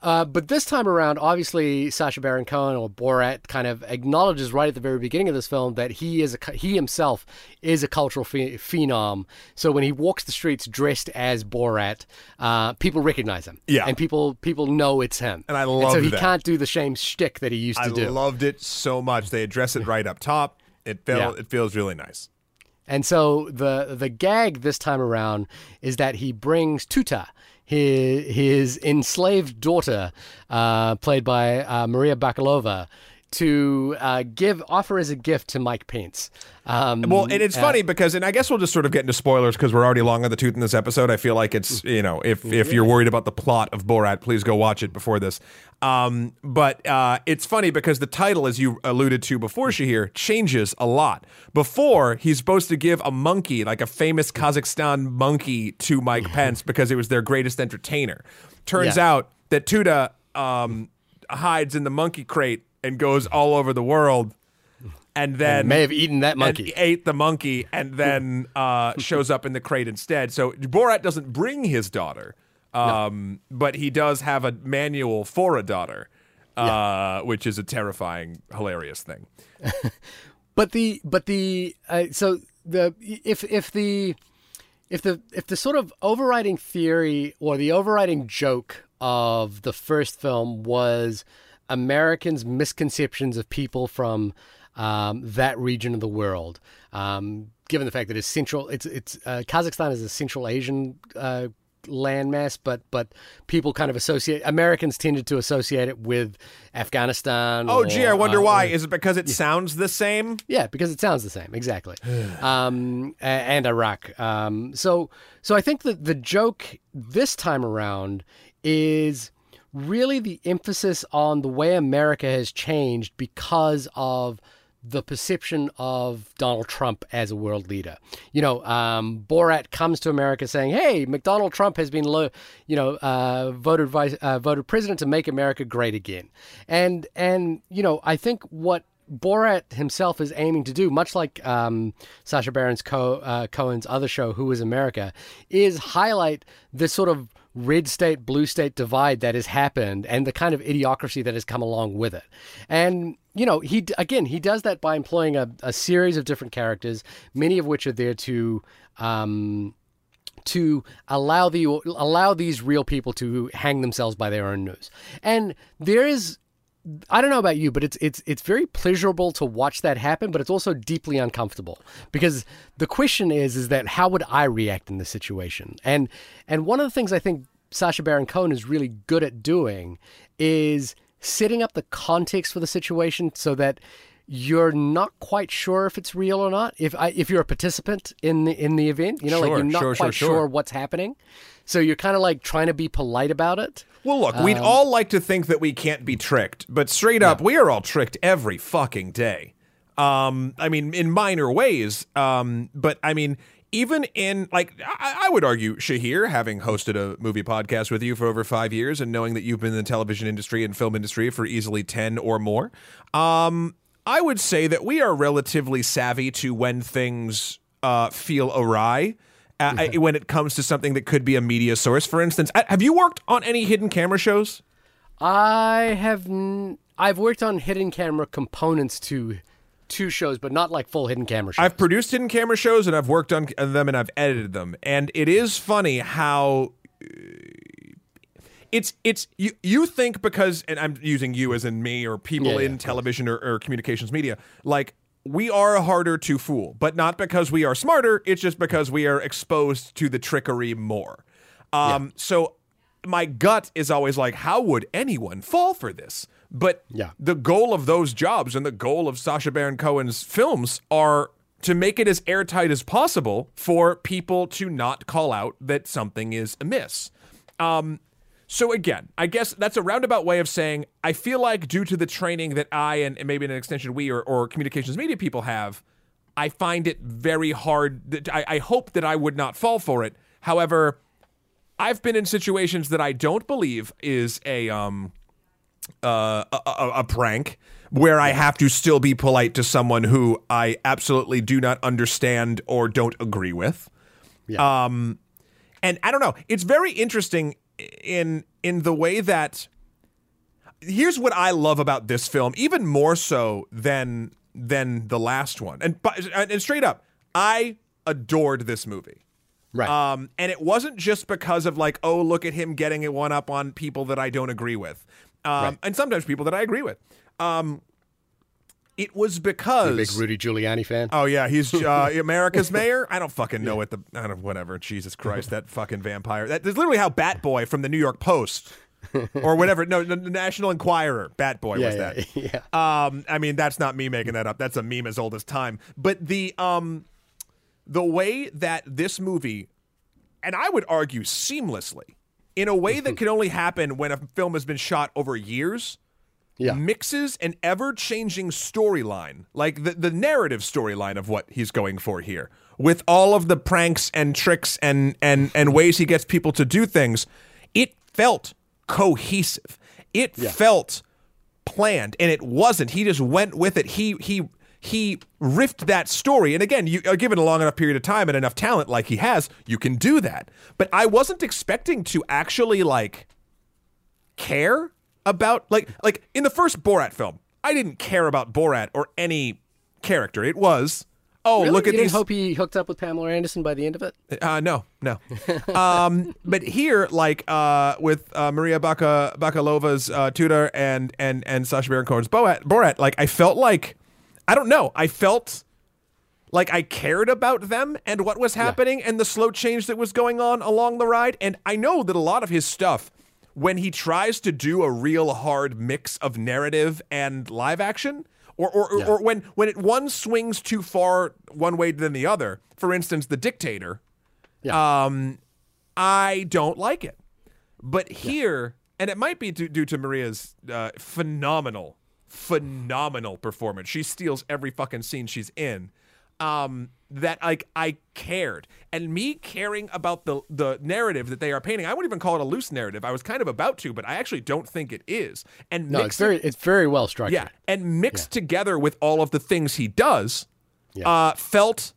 uh, but this time around, obviously, Sacha Baron Cohen or Borat kind of acknowledges right at the very beginning of this film that he is a, he himself is a cultural phe- phenom. So when he walks the streets dressed as Borat, uh, people recognize him. Yeah. and people people know it's him. And I love it. so he that. can't do the same shtick that he used to I do. I loved it so much. They address it right up top. It felt Yeah. it feels really nice. And so the the gag this time around is that he brings Tutar, his, his enslaved daughter, uh, played by uh, Maria Bakalova, to uh, give offer as a gift to Mike Pence. Um, Well, and it's funny because, and I guess we'll just sort of get into spoilers because we're already long on the tooth in this episode. I feel like it's you know, if if you're worried about the plot of Borat, please go watch it before this. Um, but uh, it's funny because the title, as you alluded to before, Shahir, changes a lot. Before he's supposed to give a monkey, like a famous Kazakhstan monkey, to Mike Pence because it was their greatest entertainer. Turns Yeah. out that Tutar um, hides in the monkey crate and goes all over the world. And then may have eaten that and monkey. ate the monkey and then uh, shows up in the crate instead. So Borat doesn't bring his daughter, um, but he does have a manual for a daughter, uh, which is a terrifying, hilarious thing. [LAUGHS] But the but the uh, so the if if the if the if the sort of overriding theory or the overriding joke of the first film was Americans' misconceptions of people from um, that region of the world, um, given the fact that it's central, it's it's uh, Kazakhstan is a Central Asian. Uh, landmass but but people kind of associate Americans tended to associate it with Afghanistan Oh, or, gee, I wonder uh, why. Is it because it sounds the same? yeah, because it sounds the same, exactly. [SIGHS] um, and Iraq. Um, so, so I think that the joke this time around is really the emphasis on the way America has changed because of the perception of Donald Trump as a world leader. You know, um, Borat comes to America saying, "Hey, McDonald Trump has been, lo- you know, uh, voted vice, uh, voted president to make America great again," and and you know, I think what Borat himself is aiming to do, much like um, Sacha Baron Co- uh, Cohen's other show, Who Is America, is highlight this sort of red state, blue state divide that has happened and the kind of idiocracy that has come along with it. And, you know, he, again, he does that by employing a, a series of different characters, many of which are there to, um, to allow the allow these real people to hang themselves by their own noose. And there is I don't know about you, but it's it's it's very pleasurable to watch that happen, but it's also deeply uncomfortable because the question is is that how would I react in this situation? And and one of the things I think Sacha Baron Cohen is really good at doing is setting up the context for the situation so that you're not quite sure if it's real or not. If I, if you're a participant in the in the event, you know, Sure, like you're not sure, quite sure, sure. what's happening. So you're kind of like trying to be polite about it. Well, look, we'd all like to think that we can't be tricked, but straight up, we are all tricked every fucking day. Um, I mean, in minor ways. Um, but I mean, even in like, I, I would argue, Shahir, having hosted a movie podcast with you for over five years, and knowing that you've been in the television industry and film industry for easily ten or more, um, I would say that we are relatively savvy to when things uh, feel awry. Uh, I- when it comes to something that could be a media source, for instance, have you worked on any hidden camera shows? I have n- I've worked on hidden camera components to two shows, but not like full hidden camera shows. I've produced hidden camera shows and I've worked on them and I've edited them. And it is funny how it's it's you you think because and I'm using you as in me or people Yeah, yeah, in course. television or, or communications media like we are harder to fool, but not because we are smarter. It's just because we are exposed to the trickery more. Um, So my gut is always like, how would anyone fall for this? But Yeah. the goal of those jobs and the goal of Sacha Baron Cohen's films are to make it as airtight as possible for people to not call out that something is amiss. Um, so again, I guess that's a roundabout way of saying I feel like due to the training that I and, and maybe an extension we or, or communications media people have, I find it very hard. That I, I hope that I would not fall for it. However, I've been in situations that I don't believe is a um uh, a, a, a prank where I have to still be polite to someone who I absolutely do not understand or don't agree with. Yeah. Um, and I don't know. It's very interesting in in the way that here's what I love about this film, even more so than than the last one. And but- and straight up, I adored this movie. right. Um, and it wasn't just because of like, oh, look at him getting it one up on people that I don't agree with, um, Right. and sometimes people that I agree with. Um, it was because Big Rudy Giuliani fan. Oh yeah, he's uh, [LAUGHS] America's mayor. I don't fucking know what the I don't whatever. Jesus [LAUGHS] Christ, that fucking vampire. That is literally how Bat Boy from the New York Post or whatever. No, the National Enquirer. Bat Boy yeah, was yeah, that. yeah. Um, I mean, that's not me making that up. That's a meme as old as time. But the um, the way that this movie, and I would argue seamlessly, in a way that [LAUGHS] can only happen when a film has been shot over years, Yeah. mixes an ever-changing storyline, like the the narrative storyline of what he's going for here, with all of the pranks and tricks and and and ways he gets people to do things. It felt cohesive. It felt planned and it wasn't he just went with it he he he riffed that story and again you are given a long enough period of time and enough talent like he has you can do that but i wasn't expecting to actually like care about like like in the first borat film i didn't care about borat or any character it was oh Really? look you at didn't these hope he hooked up with Pamela Anderson by the end of it. uh, no, no. [LAUGHS] um, but here, like uh, with uh, Maria Baka Bakalova's uh, Tutar and and and Sacha Baron Cohen's Borat, Borat, like I felt like I don't know, I felt like I cared about them and what was happening and the slow change that was going on along the ride. And I know that a lot of his stuff, when he tries to do a real hard mix of narrative and live action, or or, or- or when when it one swings too far one way than the other. For instance, the dictator. Yeah. Um, I don't like it. But here, and it might be due, due to Maria's uh, phenomenal, phenomenal performance. She steals every fucking scene she's in. Um, that like I cared, and me caring about the the narrative that they are painting. I wouldn't even call it a loose narrative. I was kind of about to, but I actually don't think it is. And No, it's very it's very well structured. yeah, and mixed together with all of the things he does, Yeah. uh, felt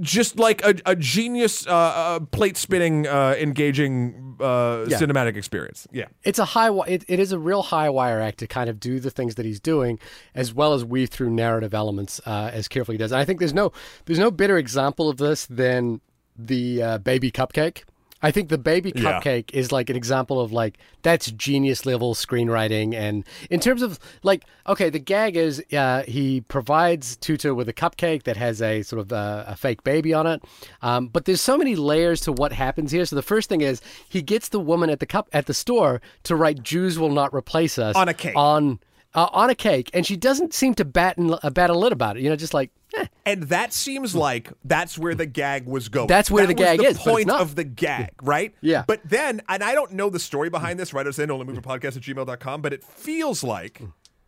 just like a, a genius uh, uh, plate spinning, uh, engaging uh, Yeah. cinematic experience. Yeah. it's a high wi- it, it is a real high wire act to kind of do the things that he's doing as well as weave through narrative elements uh, as carefully he does and i think there's no there's no better example of this than the uh, baby cupcake. I think the baby Yeah. cupcake is like an example of like that's genius level screenwriting. And in terms of like, okay, the gag is uh, he provides Tutar with a cupcake that has a sort of uh, a fake baby on it. Um, but there's so many layers to what happens here. So the first thing is he gets the woman at the cup at the store to write "Jews will not replace us" On a cake. on uh, on a cake, and she doesn't seem to bat and uh, bat a lid about it. You know, just like. Eh. And that seems like that's where the gag was going. That's where That the gag the is, point of the gag, right? Yeah. But then, and I don't know the story behind this, right? I was saying only movie podcast at gmail.com, but it feels like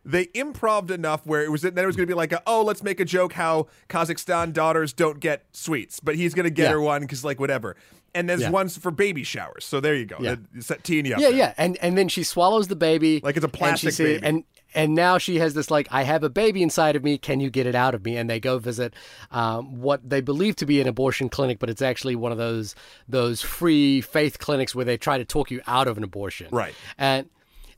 they improved enough where it was then it was going to be like, a, oh, let's make a joke how Kazakhstan daughters don't get sweets, but he's going to get Yeah. her one because like whatever. And there's Yeah. ones for baby showers. So there you go. Yeah. That- Set teeing you up Yeah, there. yeah, and and then she swallows the baby Like it's a and plastic baby. and and now she has this like I have a baby inside of me. Can you get it out of me? And they go visit um, what they believe to be an abortion clinic, but it's actually one of those those free faith clinics where they try to talk you out of an abortion. Right. And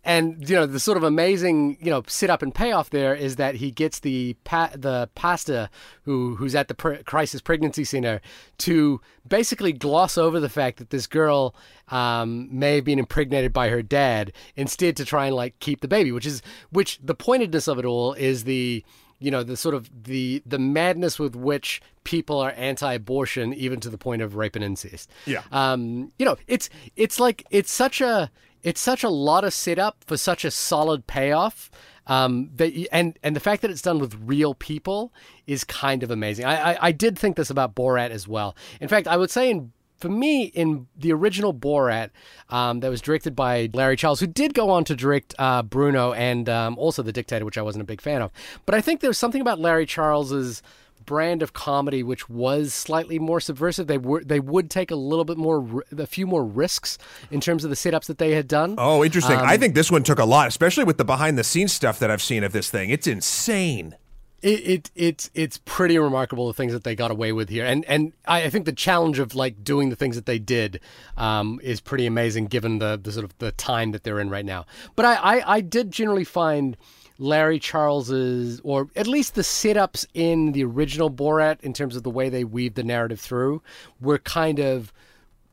and you know the sort of amazing you know sit up and payoff there is that he gets the pa- the pastor who who's at the pre- crisis pregnancy center to basically gloss over the fact that this girl um, may have been impregnated by her dad instead to try and like keep the baby which is which the pointedness of it all is the you know the sort of the the madness with which people are anti-abortion even to the point of rape and incest Yeah. um, you know, it's it's like it's such a it's such a lot of setup for such a solid payoff. Um, that and and the fact that it's done with real people is kind of amazing. I, I I did think this about Borat as well. In fact, I would say in for me in the original Borat um, that was directed by Larry Charles, who did go on to direct uh, Bruno and um, also The Dictator, which I wasn't a big fan of. But I think there's something about Larry Charles's brand of comedy which was slightly more subversive. They were they would take a little bit more a few more risks in terms of the setups that they had done. Oh, interesting. Um, I think this one took a lot, especially with the behind the scenes stuff that I've seen of this thing. It's insane. It, it it's it's pretty remarkable the things that they got away with here, and and I, I think the challenge of like doing the things that they did um, is pretty amazing given the the sort of the time that they're in right now. But I I, I did generally find Larry Charles's, or at least the sit ups in the original Borat, in terms of the way they weave the narrative through, were kind of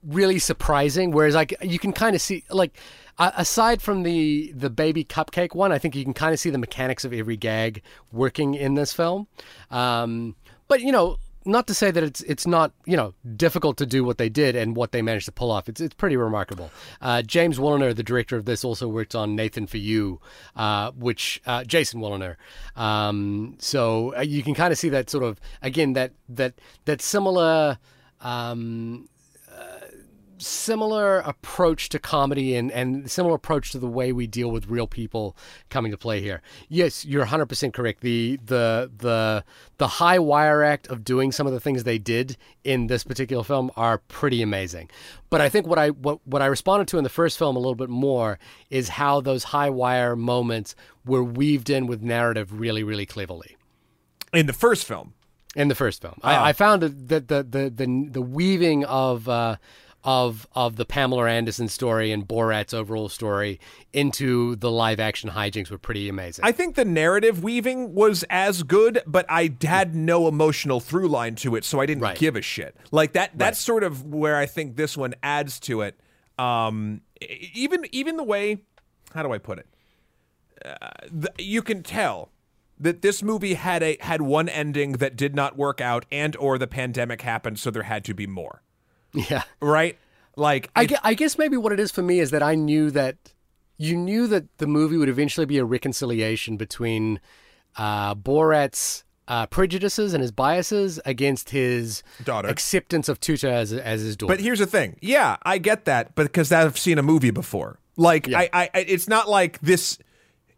really surprising. Whereas like you can kind of see like aside from the the baby cupcake one, I think you can kind of see the mechanics of every gag working in this film. Um, but you know. Not to say that it's it's not you know difficult to do what they did and what they managed to pull off. It's it's pretty remarkable. Uh, James Woliner, the director of this, also worked on Nathan for You, uh, which uh, Jason Woliner. Um, so uh, you can kind of see that sort of again that that that similar um, similar approach to comedy and, and similar approach to the way we deal with real people coming to play here. Yes, you're 100% correct. The the the the high wire act of doing some of the things they did in this particular film are pretty amazing. But I think what I what, what I responded to in the first film a little bit more is how those high wire moments were weaved in with narrative really really cleverly In the first film. in the first film. I, I found that the the the the weaving of uh, of of the Pamela Anderson story and Borat's overall story into the live action hijinks were pretty amazing. I think the narrative weaving was as good, but I had no emotional through line to it, so I didn't Right. give a shit. Like that. That's sort of where I think this one adds to it. Um, even even the way, how do I put it? Uh, the, you can tell that this movie had a had one ending that did not work out, and or the pandemic happened, so there had to be more. Yeah. Right? Like I, I guess maybe what it is for me is that I knew that you knew that the movie would eventually be a reconciliation between uh, Borat's uh, prejudices and his biases against his Daughter. acceptance of Tutar as, as his daughter. But here's the thing. Yeah, I get that, but because I've seen a movie before. Like Yeah. I, I, I- it's not like this.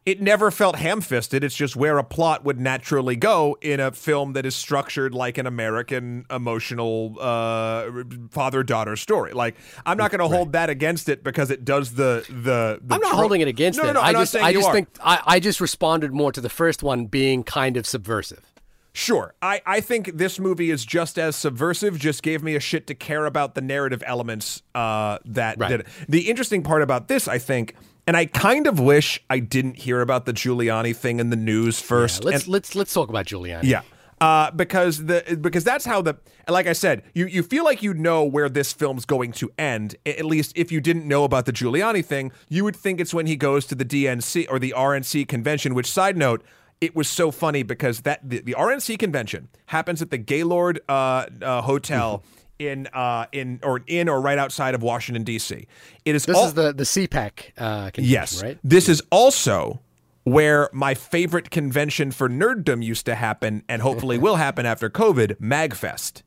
It never felt ham-fisted. It's just where a plot would naturally go in a film that is structured like an American emotional uh, father-daughter story. Like I'm not going to hold that against it because it does the the. the I'm not tro- holding it against no, it. No, no, I I'm not just, saying I just are. think I, I just responded more to the first one being kind of subversive. Sure. I, I think this movie is just as subversive, just gave me a shit to care about the narrative elements uh, that Right. did it. The interesting part about this, I think, and I kind of wish I didn't hear about the Giuliani thing in the news first. Let's and- let's let's talk about Giuliani. yeah. Uh, because the because that's how the like I said, you you feel like you know where this film's going to end. At least if you didn't know about the Giuliani thing, you would think it's when he goes to the DNC or the RNC convention. Which side note, it was so funny because that the, the RNC convention happens at the Gaylord uh, uh, Hotel. In uh in or in or right outside of Washington D.C. It is This all, is the the CPAC uh, convention, Yes. right? This is also where my favorite convention for nerddom used to happen and hopefully will happen after COVID, MagFest.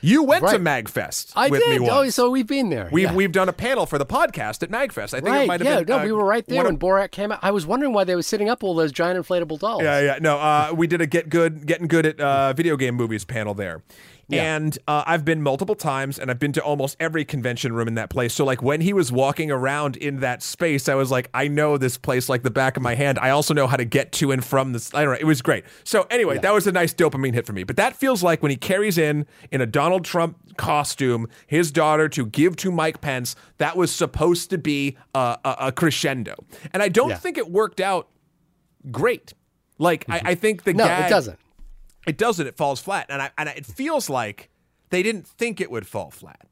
You went to MagFest I with did. me Oh, so we've been there. we've, yeah. we've done a panel for the podcast at MagFest. I think it might have been yeah, been. no, uh, we were right there when of- Borat came out. I was wondering why they were sitting up all those giant inflatable dolls. Yeah, yeah. No, uh, we did a get good, getting good at uh, video game movies panel there. And uh, I've been multiple times, and I've been to almost every convention room in that place. So, like, when he was walking around in that space, I was like, I know this place like the back of my hand. I also know how to get to and from this. I don't know. It was great. So, anyway, that was a nice dopamine hit for me. But that feels like when he carries in, in a Donald Trump costume, his daughter to give to Mike Pence, that was supposed to be a, a, a crescendo. And I don't Yeah. think it worked out great. Like I, I think the No, gag, it doesn't. It doesn't. It falls flat, and I and it feels like they didn't think it would fall flat,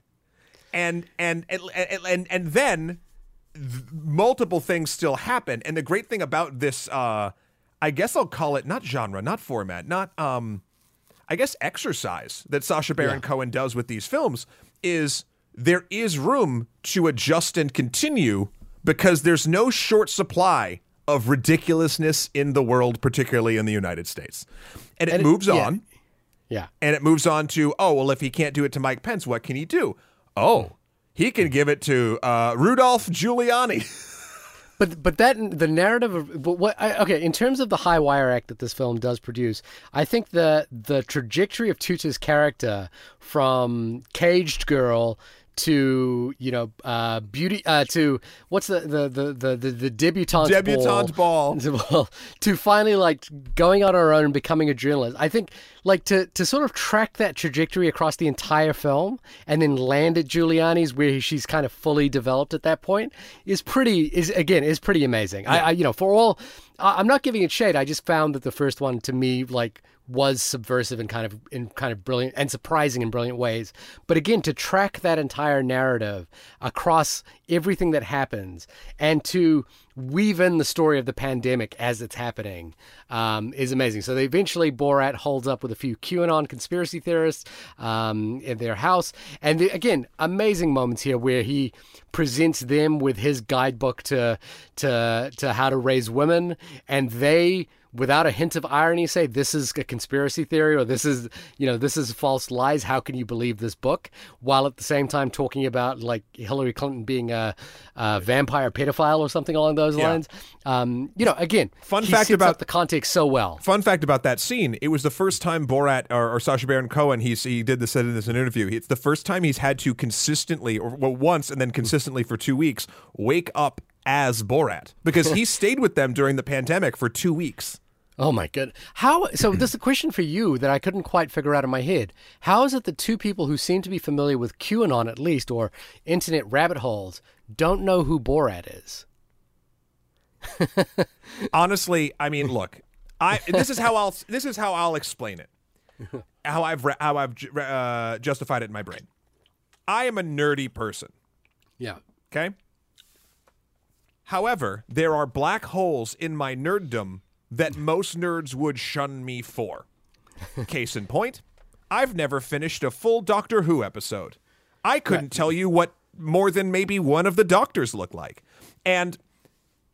and and and and, and then th- multiple things still happen. And the great thing about this, uh, I guess I'll call it not genre, not format, not um, I guess exercise that Sacha Baron Cohen does with these films is there is room to adjust and continue because there's no short supply of ridiculousness in the world, particularly in the United States. And it And it- moves yeah. on Yeah. and it moves on to, oh, well, if he can't do it to Mike Pence, what can he do? Oh, he can give it to uh, Rudolph Giuliani. [LAUGHS] But but that the narrative of but what I, okay in terms of the high wire act that this film does produce, I think the the trajectory of Tutar's character from caged girl to you know uh, beauty uh, to what's the the the the the, the debutante Debutante ball. [LAUGHS] well, to finally like going on her own and becoming a journalist. I think like to to sort of track that trajectory across the entire film and then land at Giuliani's where she's kind of fully developed at that point is pretty is again is pretty amazing. I, I you know for all I, I'm not giving it shade. I just found that the first one to me like was subversive and kind of in kind of brilliant and surprising in brilliant ways. But again, to track that entire narrative across everything that happens and to weave in the story of the pandemic as it's happening um, is amazing. So they eventually Borat holds up with a few QAnon conspiracy theorists um, in their house, and the, again, amazing moments here where he presents them with his guidebook to to to how to raise women, and they without a hint of irony say this is a conspiracy theory or this is you know this is false lies. How can you believe this book? While at the same time talking about like hillary clinton being a, a vampire pedophile or something along those lines. Um, you know again Fun fact about- up the context so well. Fun fact about that scene: it was the first time Borat or, or Sacha Baron Cohen he's, he did this said in this in an interview. It's the first time he's had to consistently, or well, once and then consistently for two weeks, wake up as Borat. Because he stayed with them during the pandemic for two weeks. Oh my god! How? So [CLEARS THROAT] this is a question for you that I couldn't quite figure out in my head. How is it that two people who seem to be familiar with QAnon at least or internet rabbit holes don't know who Borat is? [LAUGHS] Honestly, I mean, look, I this is how I'll this is how I'll explain it. [LAUGHS] How I've re- how I've ju- uh, justified it in my brain. I am a nerdy person. Yeah. Okay. However, there are black holes in my nerddom that most nerds would shun me for. Case in point, I've never finished a full Doctor Who episode. I couldn't tell you what more than maybe one of the doctors look like. And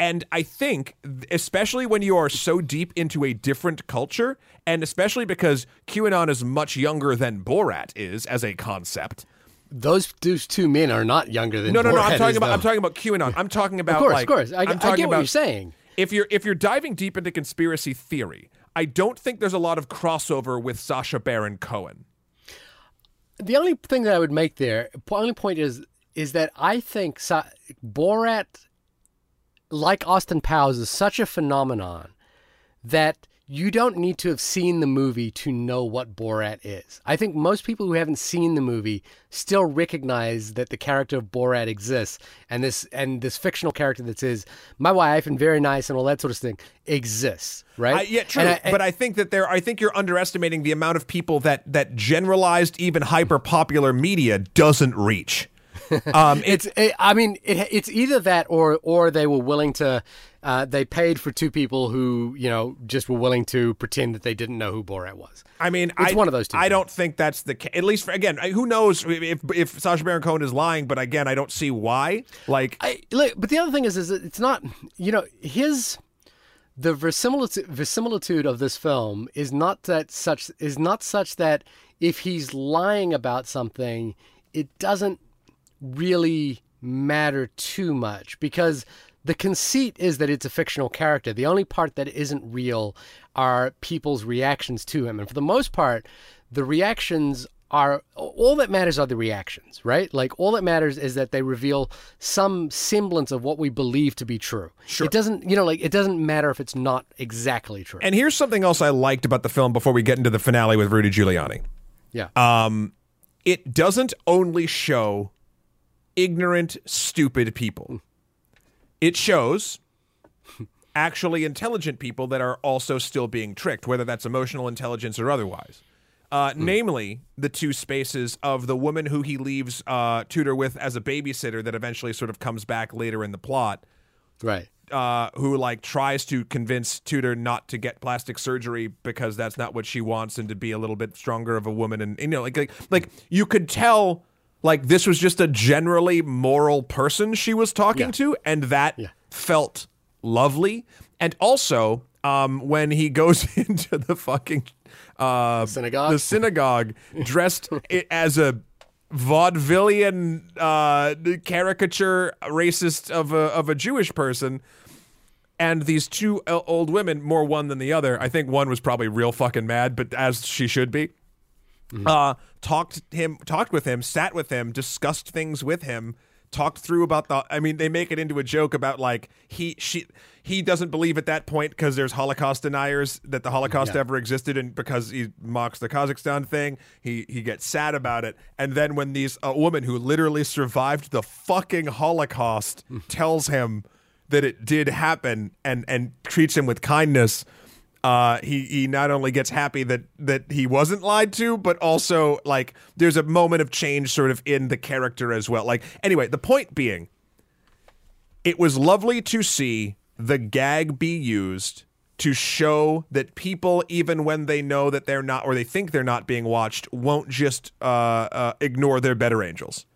and I think especially when you are so deep into a different culture and especially because QAnon is much younger than Borat is as a concept. Those, those two men are not younger than No, no, no. I'm talking is, about. I'm talking about QAnon. I'm talking about. Of course, like, of course. I, I'm I get about what you're saying. If you're if you're diving deep into conspiracy theory, I don't think there's a lot of crossover with Sacha Baron Cohen. The only thing that I would make there, the only point is, is that I think Sa- Borat, like Austin Powers, is such a phenomenon that you don't need to have seen the movie to know what Borat is. I think most people who haven't seen the movie still recognize that the character of Borat exists and this and this fictional character that says my wife and very nice and all that sort of thing exists, right? I, yeah, true. I- and- but I think that there, I think you're underestimating the amount of people that that generalized, even hyper popular media doesn't reach. Um, it's it, I mean it, it's either that or or they were willing to uh, they paid for two people who you know just were willing to pretend that they didn't know who Borat was. I mean, It's I, one of those two I things. don't think that's the case. At least, for, again, who knows if if Sacha Baron Cohen is lying? But again, I don't see why. Like, I look, but the other thing is, is it's not you know his the verisimilitude, verisimilitude of this film is not that such is not such that if he's lying about something, it doesn't really matter too much because the conceit is that it's a fictional character. The only part that isn't real are people's reactions to him, and for the most part, the reactions are all that matters are the reactions, right? Like all that matters is that they reveal some semblance of what we believe to be true. Sure. It doesn't, you know, like it doesn't matter if it's not exactly true. and here's something else I liked about the film before we get into the finale with Rudy Giuliani. yeah. Um, it doesn't only show ignorant, stupid people. It shows [LAUGHS] actually intelligent people that are also still being tricked, whether that's emotional intelligence or otherwise. Uh, Namely, the two spaces of the woman who he leaves uh, Tutar with as a babysitter that eventually sort of comes back later in the plot right. uh, who like tries to convince Tutar not to get plastic surgery because that's not what she wants and to be a little bit stronger of a woman and you know like like, like you could tell like this was just a generally moral person she was talking Yeah. to and that Yeah. felt lovely and also um, when he goes [LAUGHS] into the fucking uh, Synagogue? the synagogue dressed [LAUGHS] as a vaudevillian uh, caricature racist of a of a Jewish person and these two old women more one than the other I think one was probably real fucking mad but as she should be uh talked him talked with him sat with him discussed things with him talked through about the i mean they make it into a joke about like he she he doesn't believe at that point because there's holocaust deniers that the holocaust Yeah. ever existed and because he mocks the kazakhstan thing he he gets sad about it. And then when these a woman who literally survived the fucking holocaust tells him that it did happen and and treats him with kindness uh, he he not only gets happy that that he wasn't lied to, but also like there's a moment of change sort of in the character as well. Like anyway, the point being, it was lovely to see the gag be used to show that people, even when they know that they're not or they think they're not being watched, won't just uh, uh, ignore their better angels.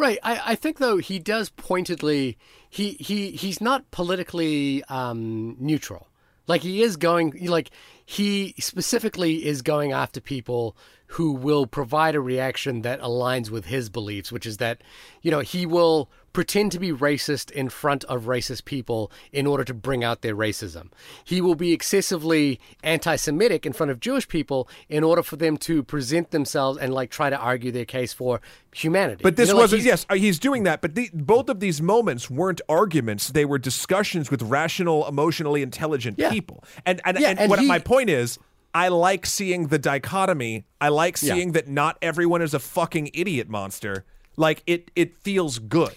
right. I, I think though he does pointedly he he he's not politically um, neutral. Like he is going like he specifically is going after people who will provide a reaction that aligns with his beliefs, which is that you know he will pretend to be racist in front of racist people in order to bring out their racism. He will be excessively anti-Semitic in front of Jewish people in order for them to present themselves and like try to argue their case for humanity. But this You know, like, wasn't. he's- yes, uh, he's doing that. But the, both of these moments weren't arguments; they were discussions with rational, emotionally intelligent Yeah. people. And and, Yeah, and, and what he- my point is, I like seeing the dichotomy. I like Yeah. seeing that not everyone is a fucking idiot monster. Like it, it feels good.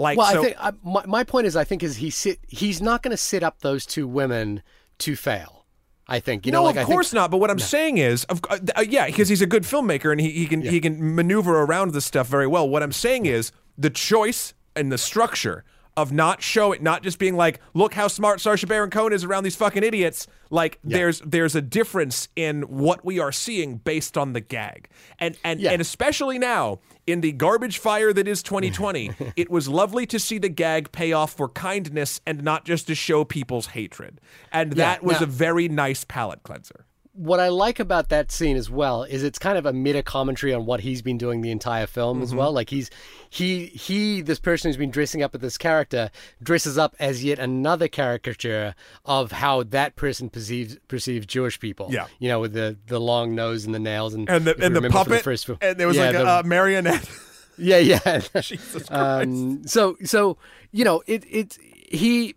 Like Well, so. I think I, my, my point is, I think is he sit. He's not going to sit up those two women to fail. I think you no, know, like of I think- course not. But what I'm saying is, of, uh, yeah, because he's a good filmmaker and he, he can he can maneuver around this stuff very well. What I'm saying is the choice and the structure of not showing, not just being like, look how smart Sacha Baron Cohen is around these fucking idiots. Like there's there's a difference in what we are seeing based on the gag, and and Yeah. and especially now in the garbage fire that is 2020, [LAUGHS] it was lovely to see the gag pay off for kindness and not just to show people's hatred, and Yeah, that was now- a very nice palate cleanser. What I like about that scene as well is it's kind of a meta commentary on what he's been doing the entire film Mm-hmm. as well. Like he's he he this person who's been dressing up as this character dresses up as yet another caricature of how that person perceives perceives Jewish people. Yeah. you know, with the the long nose and the nails and and the and the puppet, first and there was Yeah, like a the- uh, marionette. [LAUGHS] Yeah, yeah. [LAUGHS] Jesus Christ. Um, so so you know it it he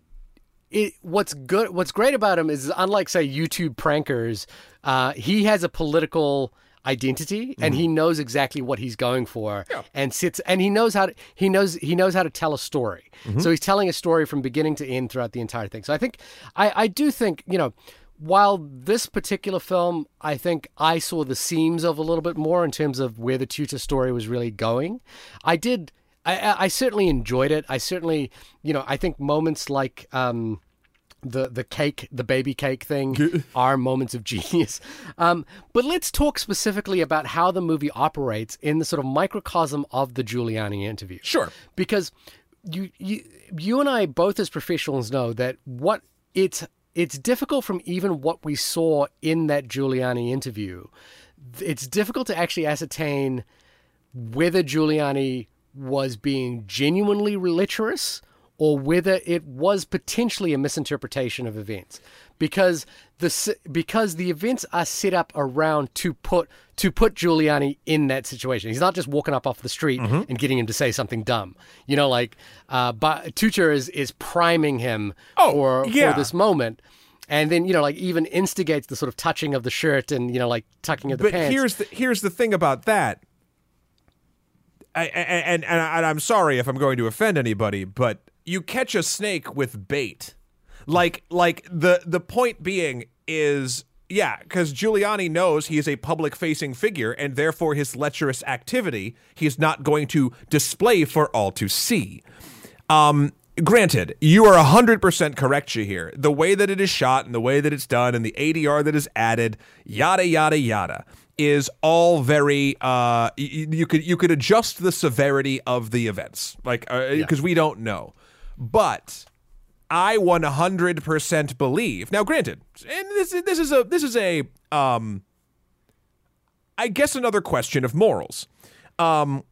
it, what's good, what's great about him is unlike say YouTube prankers, uh, he has a political identity and he knows exactly what he's going for and sits and he knows how to he knows he knows how to tell a story. So he's telling a story from beginning to end throughout the entire thing. So i think i i do think you know while this particular film i think i saw the seams of a little bit more in terms of where the Tutar story was really going i did i i certainly enjoyed it i certainly you know i think moments like um the the cake, the baby cake thing, [LAUGHS] are moments of genius. Um, but let's talk specifically about how the movie operates in the sort of microcosm of the Giuliani interview. Sure. because you you you and I both as professionals know that what it's it's difficult from even what we saw in that Giuliani interview. It's difficult to actually ascertain whether Giuliani was being genuinely lecherous or whether it was potentially a misinterpretation of events because the because the events are set up around to put to put Giuliani in that situation. He's not just walking up off the street and getting him to say something dumb. You know, like uh, but Tutar is is priming him Oh, for yeah. for this moment. And then you know, like even instigates the sort of touching of the shirt and you know, like tucking of the but pants. here's the here's the thing about that. And, and and I'm sorry if I'm going to offend anybody, but you catch a snake with bait. Like like the the point being is yeah, because Giuliani knows he is a public facing figure and therefore his lecherous activity he's not going to display for all to see. Um, granted, you are 100% correct, Shahir. The way that it is shot and the way that it's done and the ADR that is added, yada, yada, yada, is all very, uh, y- you could, you could adjust the severity of the events, like, because we don't know. But I 100% believe, now granted, and this, is- this is a, this is a, um, I guess another question of morals. Um,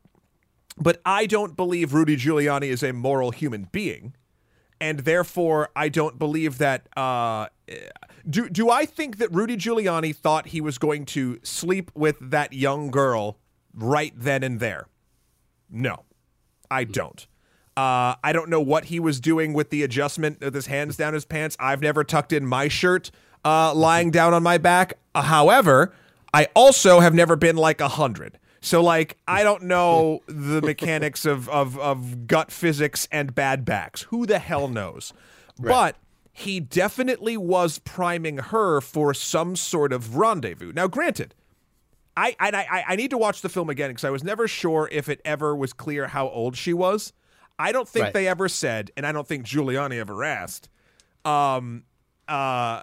but I don't believe Rudy Giuliani is a moral human being, and therefore I don't believe that. Uh, do do I think that Rudy Giuliani thought he was going to sleep with that young girl right then and there? No, I don't. Uh, I don't know what he was doing with the adjustment of his hands down his pants. I've never tucked in my shirt uh, lying down on my back. Uh, however, I also have never been like a hundred. So like I don't know the mechanics of, of of gut physics and bad backs. Who the hell knows? But he definitely was priming her for some sort of rendezvous. Now, granted, I I I, I need to watch the film again because I was never sure if it ever was clear how old she was. I don't think Right. they ever said, and I don't think Giuliani ever asked. Um, uh,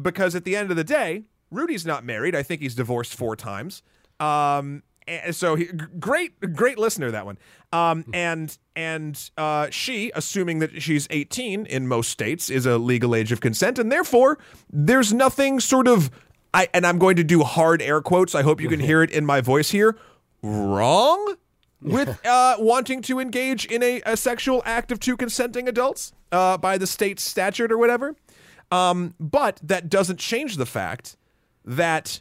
because at the end of the day, Rudy's not married. I think he's divorced four times. Um, and so he, great, great listener that one. Um, and and uh, she, assuming that she's 18 in most states, is a legal age of consent, and therefore there's nothing sort of. I and I'm going to do hard air quotes. I hope you can hear it in my voice here. Wrong with [LAUGHS] uh, wanting to engage in a, a sexual act of two consenting adults uh, by the state's statute or whatever. Um, but that doesn't change the fact that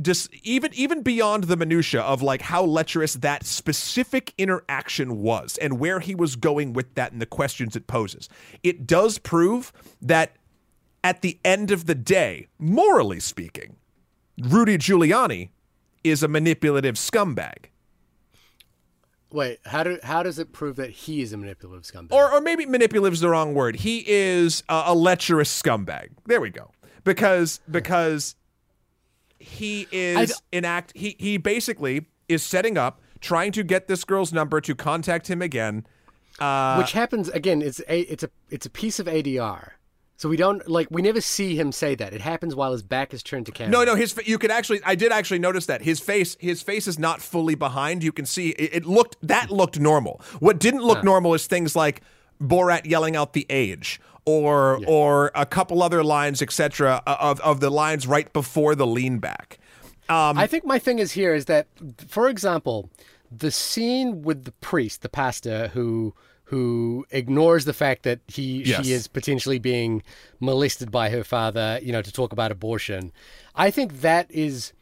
just even even beyond the minutia of like how lecherous that specific interaction was and where he was going with that and the questions it poses, it does prove that at the end of the day, morally speaking, Rudy Giuliani is a manipulative scumbag. Wait, how do how does it prove that he is a manipulative scumbag? or or maybe manipulative is the wrong word. He is a, a lecherous scumbag. There we go. Because because he is enact he he basically is setting up trying to get this girl's number to contact him again. Uh, which happens again. It's a it's a it's a piece of ADR. So we don't like we never see him say that. It happens while his back is turned to camera. no, no, his you could actually I did actually notice that his face his face is not fully behind. You can see it, it looked that looked normal. What didn't look normal is things like Borat yelling out the age or or a couple other lines etc of of the lines right before the lean back. Um, I think my thing is here is that, for example, the scene with the priest, the pastor who who ignores the fact that he Yes. she is potentially being molested by her father, you know, to talk about abortion. I think that is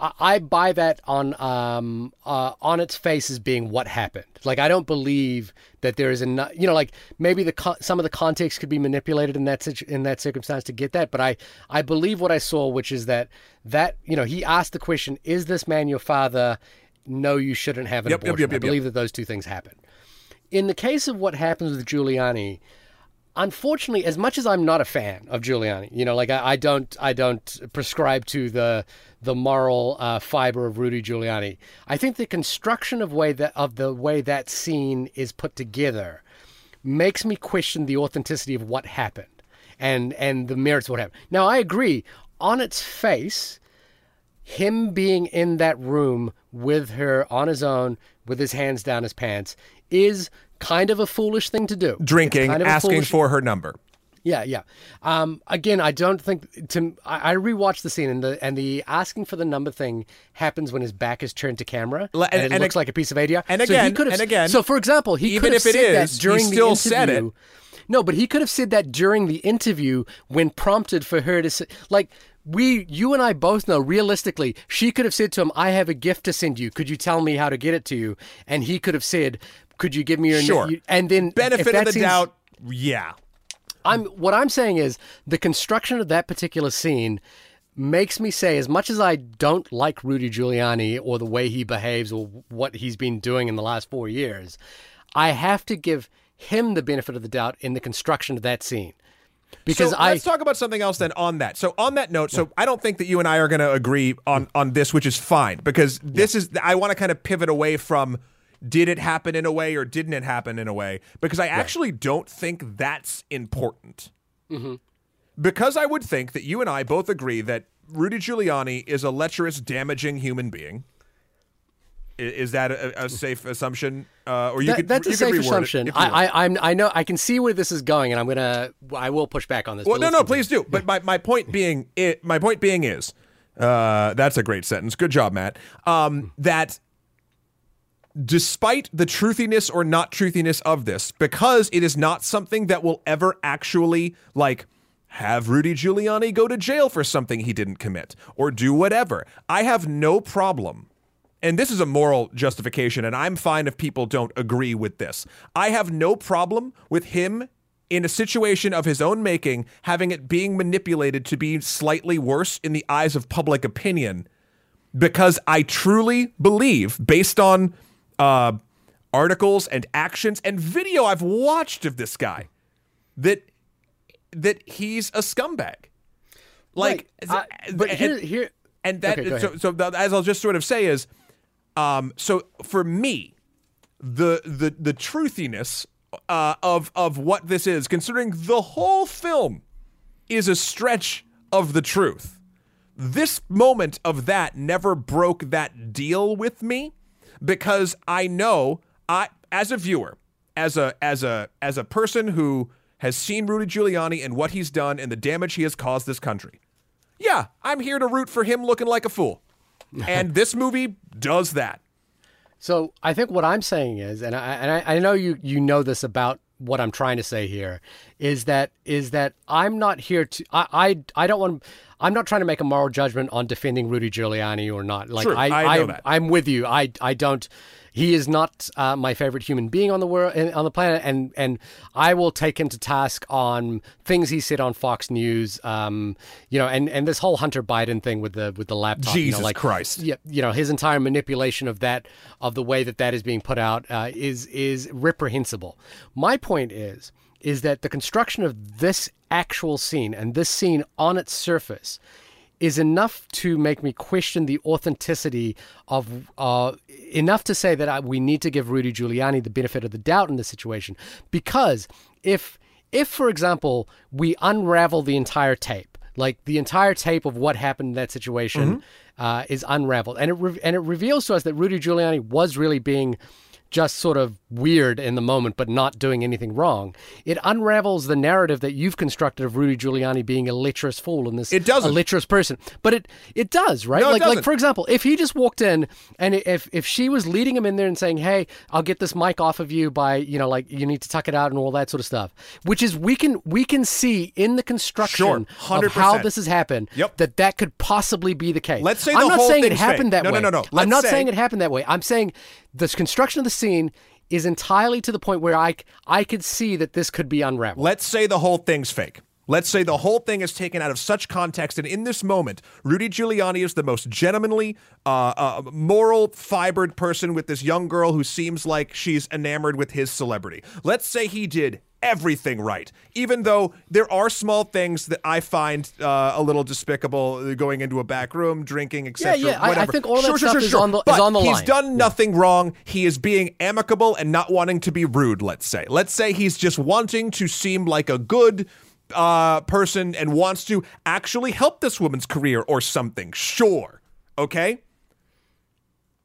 I, I buy that on um uh, on its face as being what happened. Like I don't believe that there is enough. You know, like maybe the con- some of the context could be manipulated in that situ- in that circumstance to get that. But I I believe what I saw, which is that that you know he asked the question, "Is this man your father?" No, you shouldn't have an Yep, abortion. yep, I yep, believe that those two things happen. In the case of what happens with Giuliani, unfortunately, as much as I'm not a fan of Giuliani, you know, like I, I don't, I don't prescribe to the the moral uh, fiber of Rudy Giuliani. I think the construction of way that of the way that scene is put together makes me question the authenticity of what happened and and the merits of what happened. Now, I agree on its face him being in that room with her on his own with his hands down his pants is kind of a foolish thing to do. Drinking, kind of asking foolish- for her number. yeah, yeah. Um, again, I don't think to. I, I rewatched the scene and the and the asking for the number thing happens when his back is turned to camera and, and- it and looks ag- like a piece of ADR. and So again- and again, So for example, he even could have if it said is, that he during still the said it. interview. No, but he could have said that during the interview when prompted for her to say, like. We, you and I both know realistically, she could have said to him, I have a gift to send you. Could you tell me how to get it to you? And he could have said, Could you give me your Sure. you- And then Benefit of the seems- doubt. Yeah. I'm what I'm saying is the construction of that particular scene makes me say as much as I don't like Rudy Giuliani or the way he behaves or what he's been doing in the last 4 years, I have to give him the benefit of the doubt in the construction of that scene. Because so I let's talk about something else then on that. So on that note, so I don't think that you and I are going to agree on on this, which is fine because this is I want to kind of pivot away from did it happen in a way or didn't it happen in a way because I actually don't think that's important. Mm-hmm. Because I would think that you and I both agree that Rudy Giuliani is a lecherous, damaging human being. Is that a, a safe assumption? Uh, or you that, could that's you a could safe assumption. if you want. I, I I'm I know I can see where this is going and I'm going to I will push back on this. Well, no, no, please do. But my, my point [LAUGHS] being, it, my point being is, uh, that's a great sentence. Good job, Matt. Um, that despite the truthiness or not truthiness of this, because it is not something that will ever actually like have Rudy Giuliani go to jail for something he didn't commit or do whatever. I have no problem. And this is a moral justification, and I'm fine if people don't agree with this. I have no problem with him in a situation of his own making having it being manipulated to be slightly worse in the eyes of public opinion because I truly believe, based on uh, articles and actions and video I've watched of this guy, that that he's a scumbag. Like, Right. I- but and- here here and that Okay, so, so as I'll just sort of say is, um, so for me, the the the truthiness uh, of of what this is, considering the whole film is a stretch of the truth. This moment of that never broke that deal with me because I know I as a viewer, as a as a as a person who has seen Rudy Giuliani and what he's done and the damage he has caused this country. Yeah, I'm here to root for him looking like a fool. [LAUGHS] And this movie does that. So I think what I'm saying is, and I and I, I know you you know this about what I'm trying to say here, is that is that I'm not here to I I, I don't want I'm not trying to make a moral judgment on defending Rudy Giuliani or not. Like I, I know I that. I'm with you. I I don't. He is not uh, my favorite human being on the world on the planet, and and I will take him to task on things he said on Fox News. Um, you know, and and this whole Hunter Biden thing with the with the laptop. you know, Jesus like, Christ. yeah, you know, his entire manipulation of that, of the way that that is being put out, uh, is is reprehensible. My point is, is that the construction of this actual scene and this scene on its surface is enough to make me question the authenticity of uh, enough to say that I, we need to give Rudy Giuliani the benefit of the doubt in this situation. Because if if for example we unravel the entire tape like the entire tape of what happened in that situation uh, is unraveled. And it re- and it reveals to us that Rudy Giuliani was really being just sort of weird in the moment, but not doing anything wrong. It unravels the narrative that you've constructed of Rudy Giuliani being a lecherous fool and this It doesn't. a lecherous person. But it it does, right? No, like like for example, if he just walked in and if if she was leading him in there and saying, "Hey, I'll get this mic off of you by you know like you need to tuck it out and all that sort of stuff," which is we can we can see in the construction Sure, of how this has happened Yep. that that could possibly be the case. Let's say I'm not saying it happened fake. that No, no, no, no. Let's I'm not say- saying it happened that way. I'm saying the construction of the scene is entirely to the point where I I could see that this could be unraveled. Let's say the whole thing's fake. Let's say the whole thing is taken out of such context, and in this moment, Rudy Giuliani is the most gentlemanly, uh, uh, moral, fibered person with this young girl who seems like she's enamored with his celebrity. Let's say he did everything right, even though there are small things that I find uh, a little despicable, going into a back room, drinking, etc. yeah, I- I whatever. think all that Sure, stuff sure, is sure. on the- is on the he's line. done nothing wrong. He is being amicable and not wanting to be rude, let's say. Let's say he's just wanting to seem like a good uh, person and wants to actually help this woman's career or something. Sure. Okay?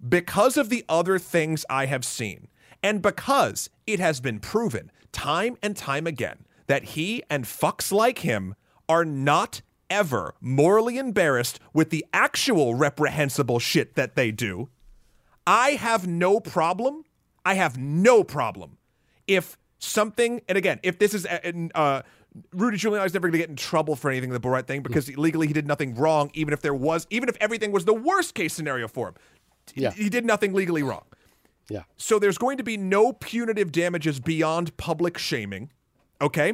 Because of the other things I have seen, and because it has been proven time and time again that he and fucks like him are not ever morally embarrassed with the actual reprehensible shit that they do, I have no problem. I have no problem if something, and again, if this is, uh, uh, Rudy Giuliani is never going to get in trouble for anything the Borat thing because legally he did nothing wrong, even if there was, even if everything was the worst case scenario for him. Yeah. He did nothing legally wrong. Yeah. So there's going to be no punitive damages beyond public shaming. Okay.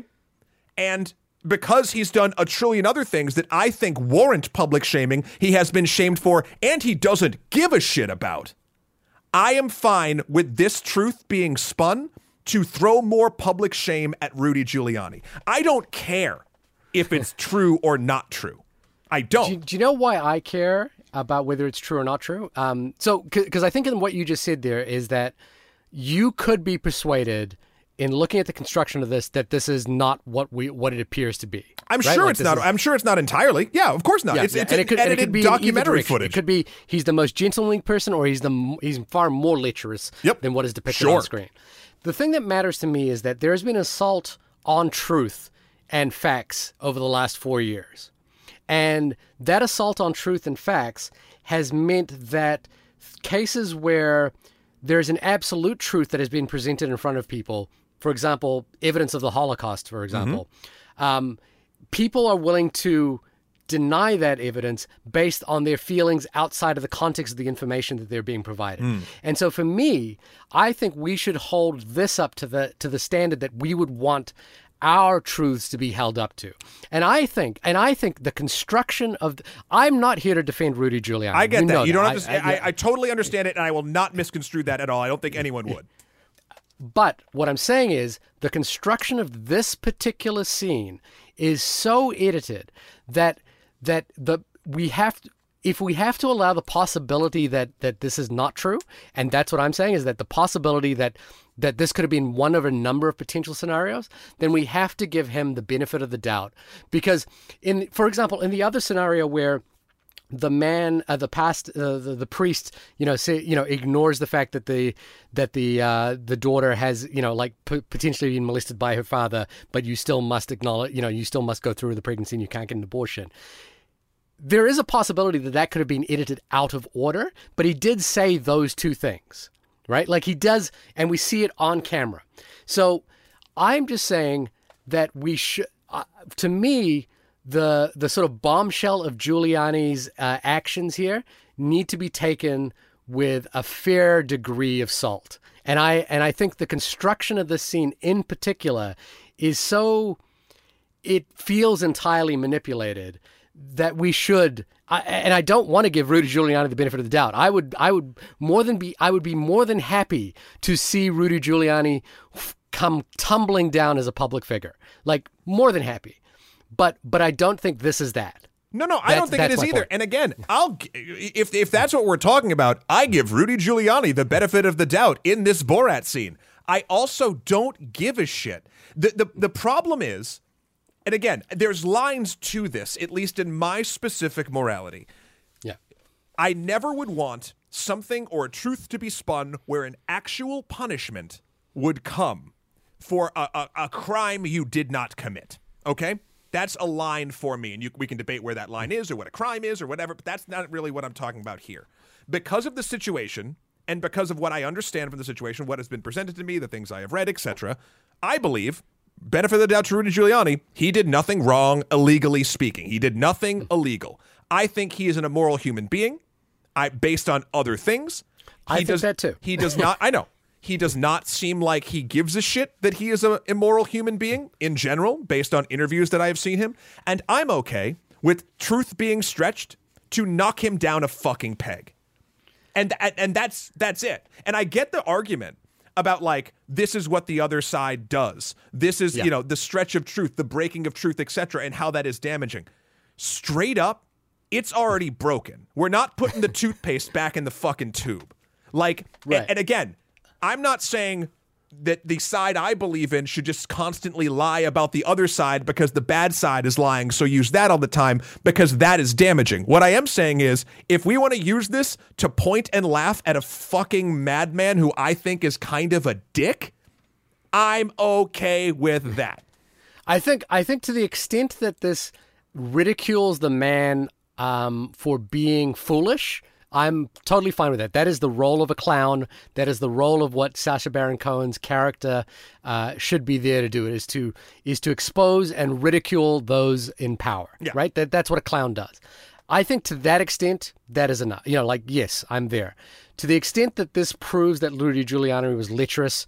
And because he's done a trillion other things that I think warrant public shaming, he has been shamed for and he doesn't give a shit about. I am fine with this truth being spun to throw more public shame at Rudy Giuliani. I don't care if it's [LAUGHS] true or not true. I don't. Do, do you know why I care about whether it's true or not true? Um, so, because I think in what you just said there is that you could be persuaded in looking at the construction of this that this is not what we what it appears to be. I'm right? sure Like it's not. is- I'm sure it's not entirely. Yeah, of course not. Yeah, it's yeah, it's it could, and it edited could be documentary footage. It could be he's the most gentlemanly person, or he's the he's far more lecherous Yep. than what is depicted Sure. on screen. The thing that matters to me is that there has been an assault on truth and facts over the last four years, and that assault on truth and facts has meant that cases where there's an absolute truth that has been presented in front of people, for example, evidence of the Holocaust, for example, um, people are willing to deny that evidence based on their feelings outside of the context of the information that they're being provided. And so for me, I think we should hold this up to the to the standard that we would want our truths to be held up to. And I think and I think the construction of the, I'm not here to defend Rudy Giuliani. I get You that. You don't I- understand. I- I, I, totally understand it, and I will not misconstrue that at all. I don't think anyone would. But what I'm saying is the construction of this particular scene is so edited that that the we have to, if we have to allow the possibility that that this is not true, and that's what I'm saying is that the possibility that that this could have been one of a number of potential scenarios, then we have to give him the benefit of the doubt. Because in for example, in the other scenario where the man, uh, the past, uh, the, the priest, you know, say, you know, ignores the fact that the that the uh, the daughter has, you know, like p- potentially been molested by her father, but you still must acknowledge, you know, you still must go through the pregnancy and you can't get an abortion. There is a possibility that that could have been edited out of order, but he did say those two things, right? Like he does, and we see it on camera. So I'm just saying that we should, uh, to me, the the sort of bombshell of Giuliani's uh, actions here need to be taken with a fair degree of salt. And I and I think the construction of this scene in particular is so it feels entirely manipulated that we should I, and I don't want to give Rudy Giuliani the benefit of the doubt. I would I would more than be I would be more than happy to see Rudy Giuliani come tumbling down as a public figure. Like more than happy. But but I don't think this is that. No, no, I don't think it that's is either. point. And again, I'll if if that's what we're talking about, I give Rudy Giuliani the benefit of the doubt in this Borat scene. I also don't give a shit. The the the problem is, and again, there's lines to this, at least in my specific morality. Yeah. I never would want something or a truth to be spun where an actual punishment would come for a, a, a crime you did not commit. Okay? That's a line for me, and you, we can debate where that line is or what a crime is or whatever, but that's not really what I'm talking about here. Because of the situation and because of what I understand from the situation, what has been presented to me, the things I have read, etc., I believe, benefit of the doubt to Rudy Giuliani, he did nothing wrong, illegally speaking. He did nothing hmm. illegal. I think he is an immoral human being. I based on other things. I He think does, that too. He does not. I know. He does not seem like he gives a shit that he is an immoral human being in general, based on interviews that I have seen him. And I'm okay with truth being stretched to knock him down a fucking peg. And and, and that's that's it. And I get the argument about like this is what the other side does. This is, Yeah. you know, the stretch of truth, the breaking of truth, etc., and how that is damaging. Straight up, it's already broken. We're not putting the [LAUGHS] toothpaste back in the fucking tube. Like, and- and, again, I'm not saying that the side I believe in should just constantly lie about the other side because the bad side is lying. So use that all the time because that is damaging. What I am saying is if we want to use this to point and laugh at a fucking madman who I think is kind of a dick, I'm okay with that. I think I think to the extent that this ridicules the man um, for being foolish, I'm totally fine with that. That is the role of a clown. That is the role of what Sacha Baron Cohen's character uh, should be there to do. It is to is to expose and ridicule those in power. Yeah. Right. That that's what a clown does. I think to that extent, that is enough. You know, like yes, I'm there. To the extent that this proves that Rudy Giuliani was lecherous.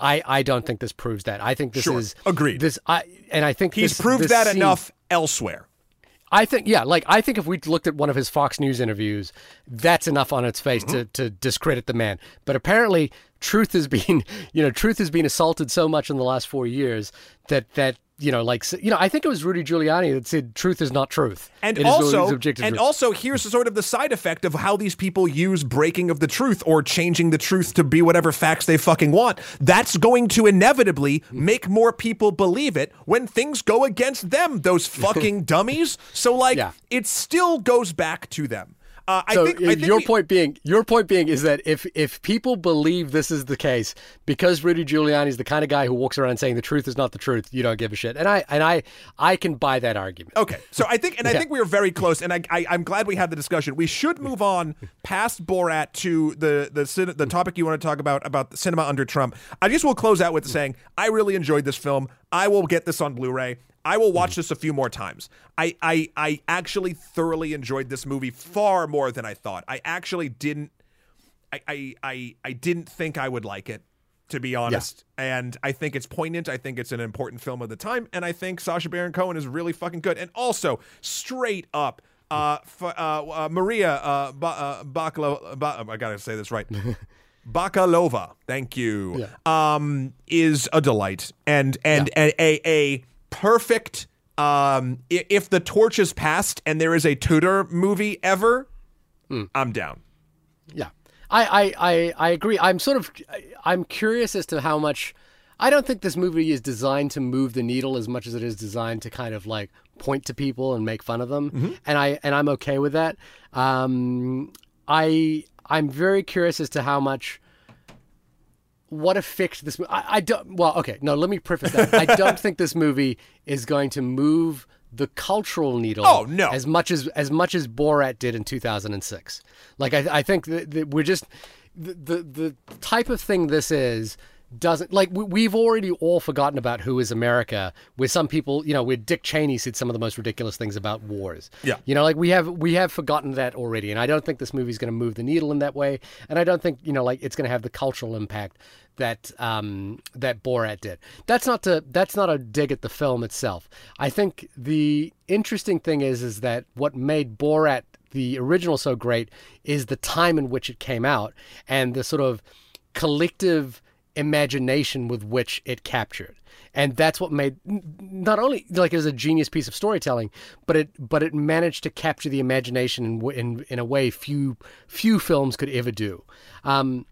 I, I don't think this proves that. I think this Sure. is Agreed. This I and I think He's this- proved this that scene- enough elsewhere. I think yeah, like I think if we looked at one of his Fox News interviews, that's enough on its face to, to discredit the man. But apparently, truth has [LAUGHS] been you know truth has been assaulted so much in the last four years that that you know like you know I think it was Rudy Giuliani that said truth is not truth. And It is also, and truth. also, here's sort of the side effect of how these people use breaking of the truth or changing the truth to be whatever facts they fucking want. That's going to inevitably make more people believe it when things go against them. Those fucking [LAUGHS] dummies. So, like, Yeah. it still goes back to them. Uh, I So think, I think your we- point being your point being is that if if people believe this is the case because Rudy Giuliani is the kind of guy who walks around saying the truth is not the truth, you don't give a shit. And I and I I can buy that argument. Okay, so I think, and I think we are very close, and I, I, I'm glad we had the discussion. We should move on past Borat to the the the topic you want to talk about about the cinema under Trump. I just will close out with saying I really enjoyed this film. I will get this on Blu-ray. I will watch this a few more times. I, I I actually thoroughly enjoyed this movie far more than I thought. I actually didn't. I I I, I didn't think I would like it. To be honest, and I think it's poignant. I think it's an important film of the time, and I think Sacha Baron Cohen is really fucking good. And also, straight up, uh, f- uh, uh Maria uh, ba- uh, ba- I gotta say this right. [LAUGHS] Bakalova, thank you. Um, is a delight and and a, a a perfect. Um, if the torch is passed and there is a Tutar movie ever, I'm down. Yeah, I, I, I, I agree. I'm sort of I'm curious as to how much. I don't think this movie is designed to move the needle as much as it is designed to kind of like point to people and make fun of them, and I and I'm okay with that. Um, I I'm very curious as to how much what effect this I, I don't well okay no let me preface that i don't think this movie is going to move the cultural needle Oh, no. as much as as much as borat did in 2006 like i, I think that, that we're just the, the the type of thing this is doesn't like we, we've already all forgotten about who is America. Where some people, you know, where Dick Cheney said some of the most ridiculous things about wars. Yeah. you know, like we have we have forgotten that already, and I don't think this movie's going to move the needle in that way, and I don't think you know, like it's going to have the cultural impact that um, that Borat did. That's not to that's not a dig at the film itself. I think the interesting thing is is that what made Borat the original so great is the time in which it came out and the sort of collective imagination with which it captured. And that's what made not only like it was a genius piece of storytelling but it but it managed to capture the imagination in in, in a way few few films could ever do. Um,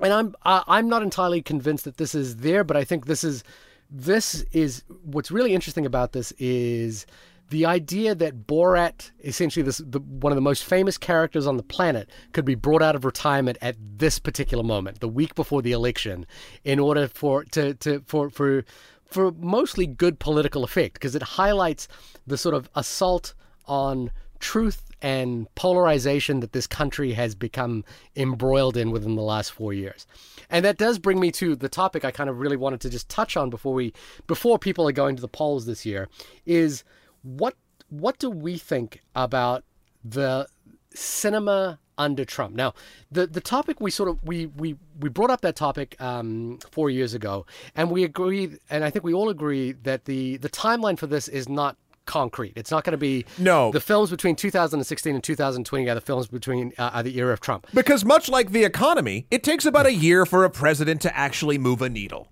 and I'm I, I'm not entirely convinced that this is there, but I think this is this is what's really interesting about this is the idea that Borat, essentially this the, one of the most famous characters on the planet, could be brought out of retirement at this particular moment, the week before the election, in order for to, to for for for mostly good political effect, because it highlights the sort of assault on truth and polarization that this country has become embroiled in within the last four years. And that does bring me to the topic I kind of really wanted to just touch on before we before people are going to the polls this year is what what do we think about the cinema under Trump? Now, the the topic we sort of we we we brought up that topic um, four years ago, and we agreed, and I think we all agree that the the timeline for this is not concrete. It's not going to be No. The films between 2016 and 2020 are the films between uh, are the era of Trump. Because much like the economy, it takes about a year for a president to actually move a needle.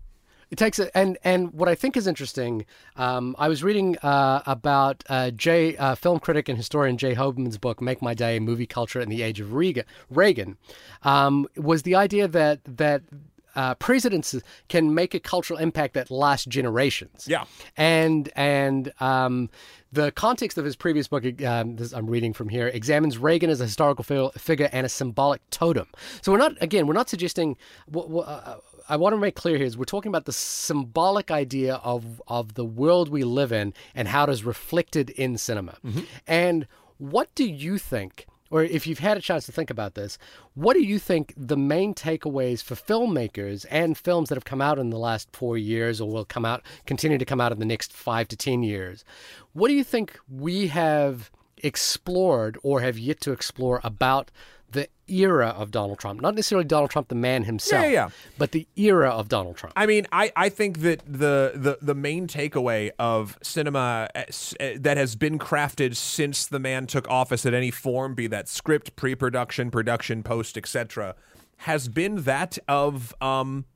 It takes a, and and what I think is interesting. Um, I was reading uh, about uh, Jay, uh, film critic and historian Jay Hoberman's book "Make My Day: Movie Culture in the Age of Reagan." Reagan um, was the idea that that uh, presidents can make a cultural impact that lasts generations. Yeah. and and um, the context of his previous book, um, this I'm reading from here, examines Reagan as a historical figure and a symbolic totem. So we're not again, we're not suggesting. uh, I want to make clear here is we're talking about the symbolic idea of of the world we live in and how it is reflected in cinema. Mm-hmm. And what do you think? Or if you've had a chance to think about this, what do you think the main takeaways for filmmakers and films that have come out in the last four years or will come out, continue to come out in the next five to 10 years? What do you think we have explored or have yet to explore about era of Donald Trump? Not necessarily Donald Trump, the man himself, Yeah, yeah. but the era of Donald Trump. I mean, I, I think that the, the the main takeaway of cinema s- uh, that has been crafted since the man took office at any form, be that script, pre-production, production, post, etc., has been that of, um,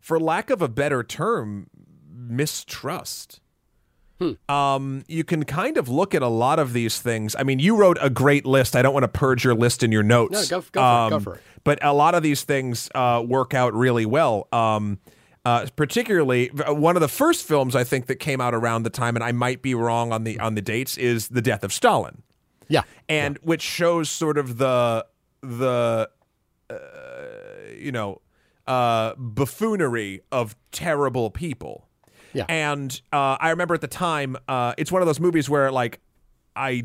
for lack of a better term, mistrust. Um, you can kind of look at a lot of these things. I mean, you wrote a great list. I don't want to purge your list in your notes. No, go- go for it, go for it. But a lot of these things uh, work out really well. Um, uh, particularly, uh, one of the first films I think that came out around the time, and I might be wrong on the on the dates, is The Death of Stalin, yeah. and which shows sort of the the uh, you know uh, buffoonery of terrible people. Yeah. And uh, I remember at the time, uh, it's one of those movies where like I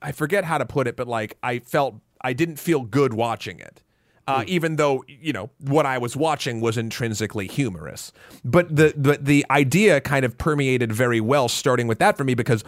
I forget how to put it, but like I felt I didn't feel good watching it. Uh, Even though you know what I was watching was intrinsically humorous, but the, the the idea kind of permeated very well, starting with that for me because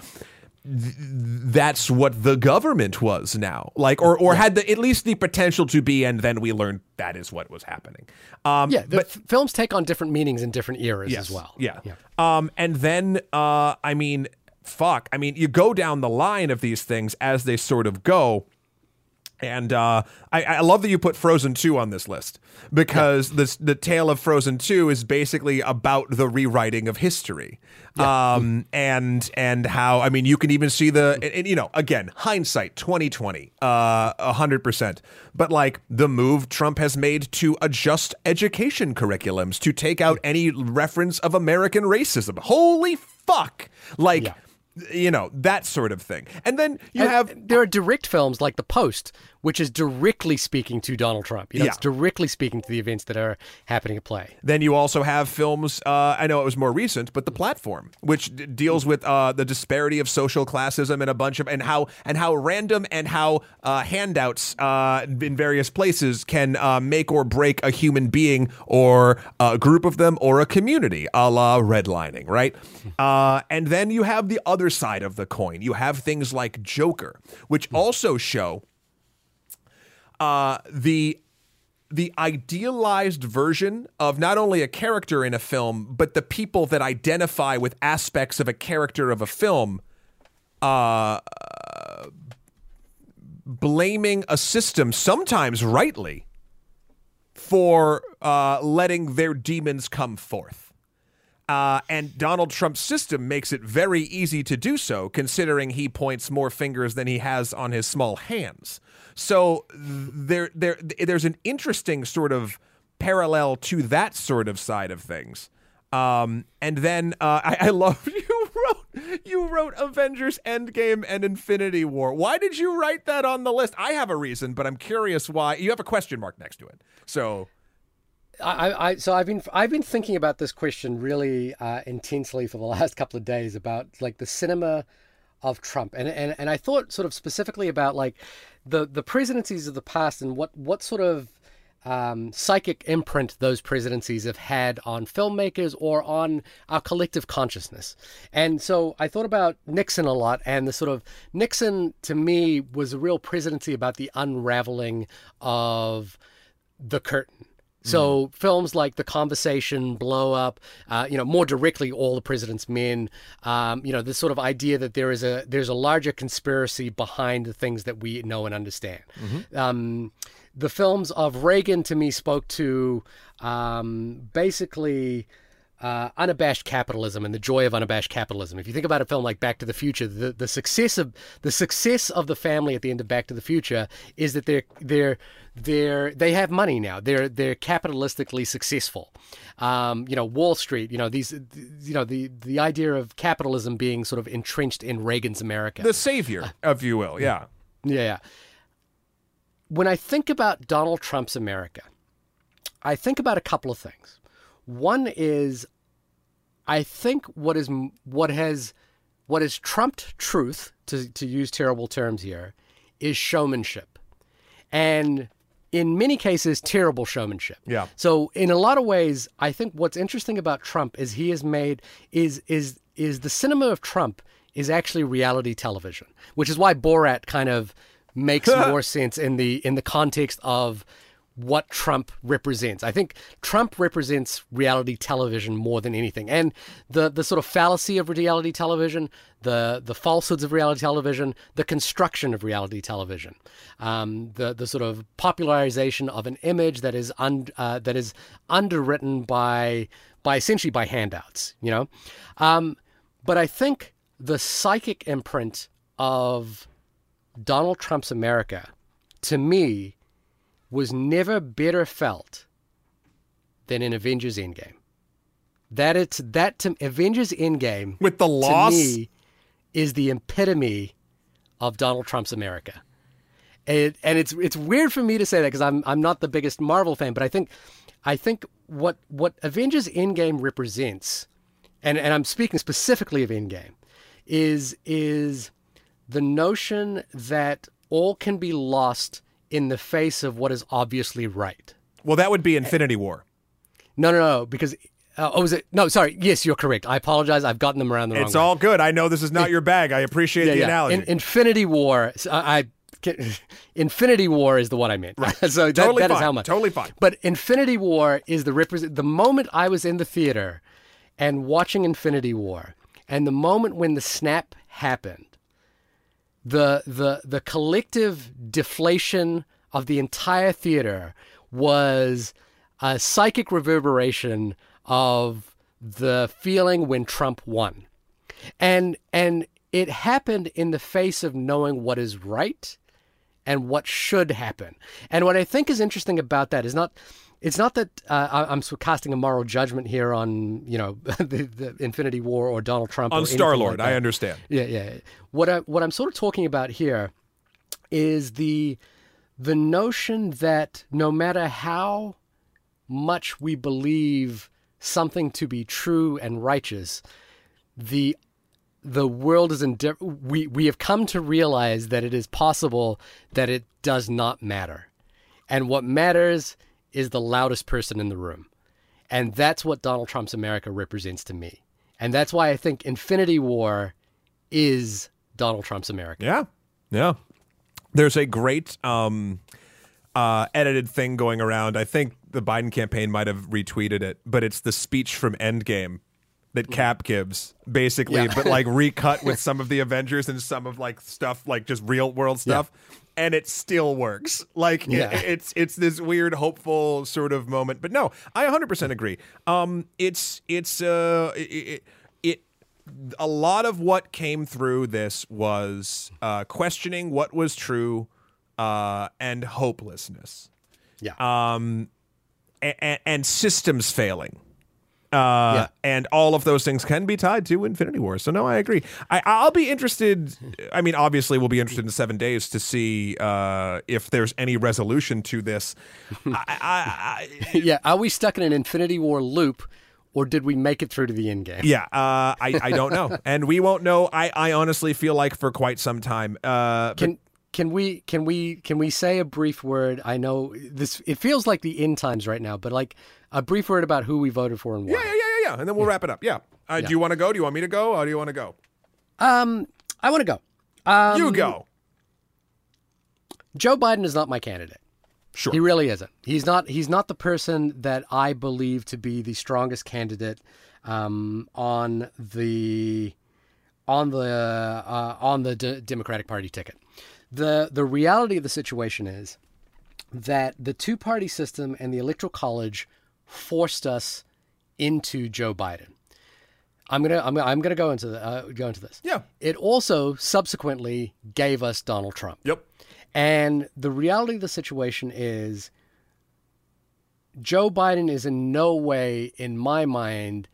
th- that's what the government was now, like, or or had the, at least the potential to be, and then we learned that is what was happening. Um, Yeah, the f- films take on different meanings in different eras as well. yeah. Um, and then, uh, I mean, fuck. I mean, you go down the line of these things as they sort of go. And uh, I, I love that you put Frozen 2 on this list because this, the tale of Frozen 2 is basically about the rewriting of history. Um, and and how I mean you can even see the and, and, you know again hindsight 2020 uh 100% but like the move Trump has made to adjust education curriculums to take out any reference of American racism. Holy fuck! Like Yeah. You know that sort of thing. And then you And have there are direct films like The Post, which is directly speaking to Donald Trump. You know, Yeah. It's directly speaking to the events that are happening at play. Then you also have films. Uh, I know it was more recent, but the platform, which d- deals with uh, the disparity of social classism and a bunch of and how and how random and how uh, handouts uh, in various places can uh, make or break a human being or a group of them or a community, a la redlining, right? Uh, and then you have the other side of the coin. You have things like Joker, which also show uh, the the idealized version of not only a character in a film, but the people that identify with aspects of a character of a film, uh, blaming a system, sometimes rightly, for uh, letting their demons come forth. Uh, and Donald Trump's system makes it very easy to do so, considering he points more fingers than he has on his small hands. So there, there, there's an interesting sort of parallel to that sort of side of things. Um, and then uh, I, I love [LAUGHS] you wrote you wrote Avengers Endgame and Infinity War. Why did you write that on the list? I have a reason, but I'm curious why. You have a question mark next to it. So I, I so I've been I've been thinking about this question really uh, intensely for the [LAUGHS] last couple of days about like the cinema of Trump, and and and I thought sort of specifically about like the the presidencies of the past and what what sort of um, psychic imprint those presidencies have had on filmmakers or on our collective consciousness. And so I thought about Nixon a lot, and the sort of Nixon to me was a real presidency about the unraveling of the curtain. So mm. films like The Conversation, Blow Up, uh, you know, more directly, All the President's Men, um, you know, this sort of idea that there is a there's a larger conspiracy behind the things that we know and understand. Mm-hmm. Um, the films of Reagan to me spoke to um, basically uh, unabashed capitalism and the joy of unabashed capitalism. If you think about a film like Back to the Future, the, the success of the success of the family at the end of Back to the Future is that they're they're they're they have money now. They're they're capitalistically successful. Um, you know, Wall Street. You know these. You know the the idea of capitalism being sort of entrenched in Reagan's America, the savior, if you will. Yeah. Yeah. yeah. When I think about Donald Trump's America, I think about a couple of things. One is, I think what is what has what has trumped truth, to to use terrible terms here, is showmanship, and in many cases terrible showmanship. Yeah. So in a lot of ways, I think what's interesting about Trump is he has made is is is the cinema of Trump is actually reality television, which is why Borat kind of makes [LAUGHS] more sense in the in the context of what Trump represents. I think Trump represents reality television more than anything. And the the sort of fallacy of reality television, the the falsehoods of reality television, the construction of reality television, um, the the sort of popularization of an image that is un, uh, that is underwritten by by essentially by handouts, you know. Um, but I think the psychic imprint of Donald Trump's America, to me, was never better felt than in Avengers Endgame. That it's that to Avengers Endgame with the loss to me, is the epitome of Donald Trump's America. And, and it's it's weird for me to say that because I'm I'm not the biggest Marvel fan, but I think I think what what Avengers Endgame represents, and, and I'm speaking specifically of Endgame, is is the notion that all can be lost in the face of what is obviously right. Well, that would be Infinity War. No, no, no, because uh, oh, was it? No, sorry. Yes, you're correct. I apologize. I've gotten them around the it's wrong. It's all way. good. I know this is not your bag. I appreciate yeah, the yeah. analogy. In, Infinity War. I, I [LAUGHS] Infinity War is the one I meant. Right. [LAUGHS] so that, totally that fine. is how much. Totally fine. But Infinity War is the represent. The moment I was in the theater and watching Infinity War, and the moment when the snap happened, the the the collective deflation of the entire theater was a psychic reverberation of the feeling when Trump won. And and it happened in the face of knowing what is right and what should happen. And what I think is interesting about that is not it's not that uh, I'm casting a moral judgment here on you know [LAUGHS] the, the Infinity War or Donald Trump on Star Lord. Like I understand. Yeah, yeah. What I what I'm sort of talking about here is the the notion that no matter how much we believe something to be true and righteous, the the world is in we we have come to realize that it is possible that it does not matter. And what matters is the loudest person in the room. And that's what Donald Trump's America represents to me. And that's why I think Infinity War is Donald Trump's America. Yeah. Yeah. There's a great um, uh, edited thing going around. I think the Biden campaign might have retweeted it, but it's the speech from Endgame that Cap gives, basically, Yeah. but like recut [LAUGHS] with some of the Avengers and some of like stuff, like just real world stuff. And it still works. Like it- Yeah. it's it's this weird, hopeful sort of moment. But no, I 100% agree. Um, it's it's uh, it, it, a lot of what came through this was uh, questioning what was true uh, and hopelessness Yeah. and, and systems failing Uh, Yeah. And all of those things can be tied to Infinity War. So, no, I agree. I, I'll be interested. I mean, obviously, we'll be interested in seven days to see uh, if there's any resolution to this. [LAUGHS] I, I, yeah, are we stuck in an Infinity War loop, or did we make it through to the end game? yeah, uh, I, I don't know. [LAUGHS] and we won't know, I, I honestly feel like, for quite some time. Uh, Can can we can we can we say a brief word? I know this. It feels like the end times right now, but like a brief word about who we voted for and why. yeah, yeah, yeah, yeah. And then we'll wrap it up. Yeah. Uh, Do you want to go? Do you want me to go? Or do you want to go? Um, I want to go. Um, you go. Joe Biden is not my candidate. Sure. He really isn't. He's not. He's not the person that I believe to be the strongest candidate um, on the on the uh, on the D- Democratic Party ticket. The The reality of the situation is that the two party system and the Electoral College forced us into Joe Biden. I'm gonna I'm, gonna- I'm gonna go into the, uh, go into this. Yeah. It also subsequently gave us Donald Trump. Yep. And the reality of the situation is Joe Biden is in no way, in my mind,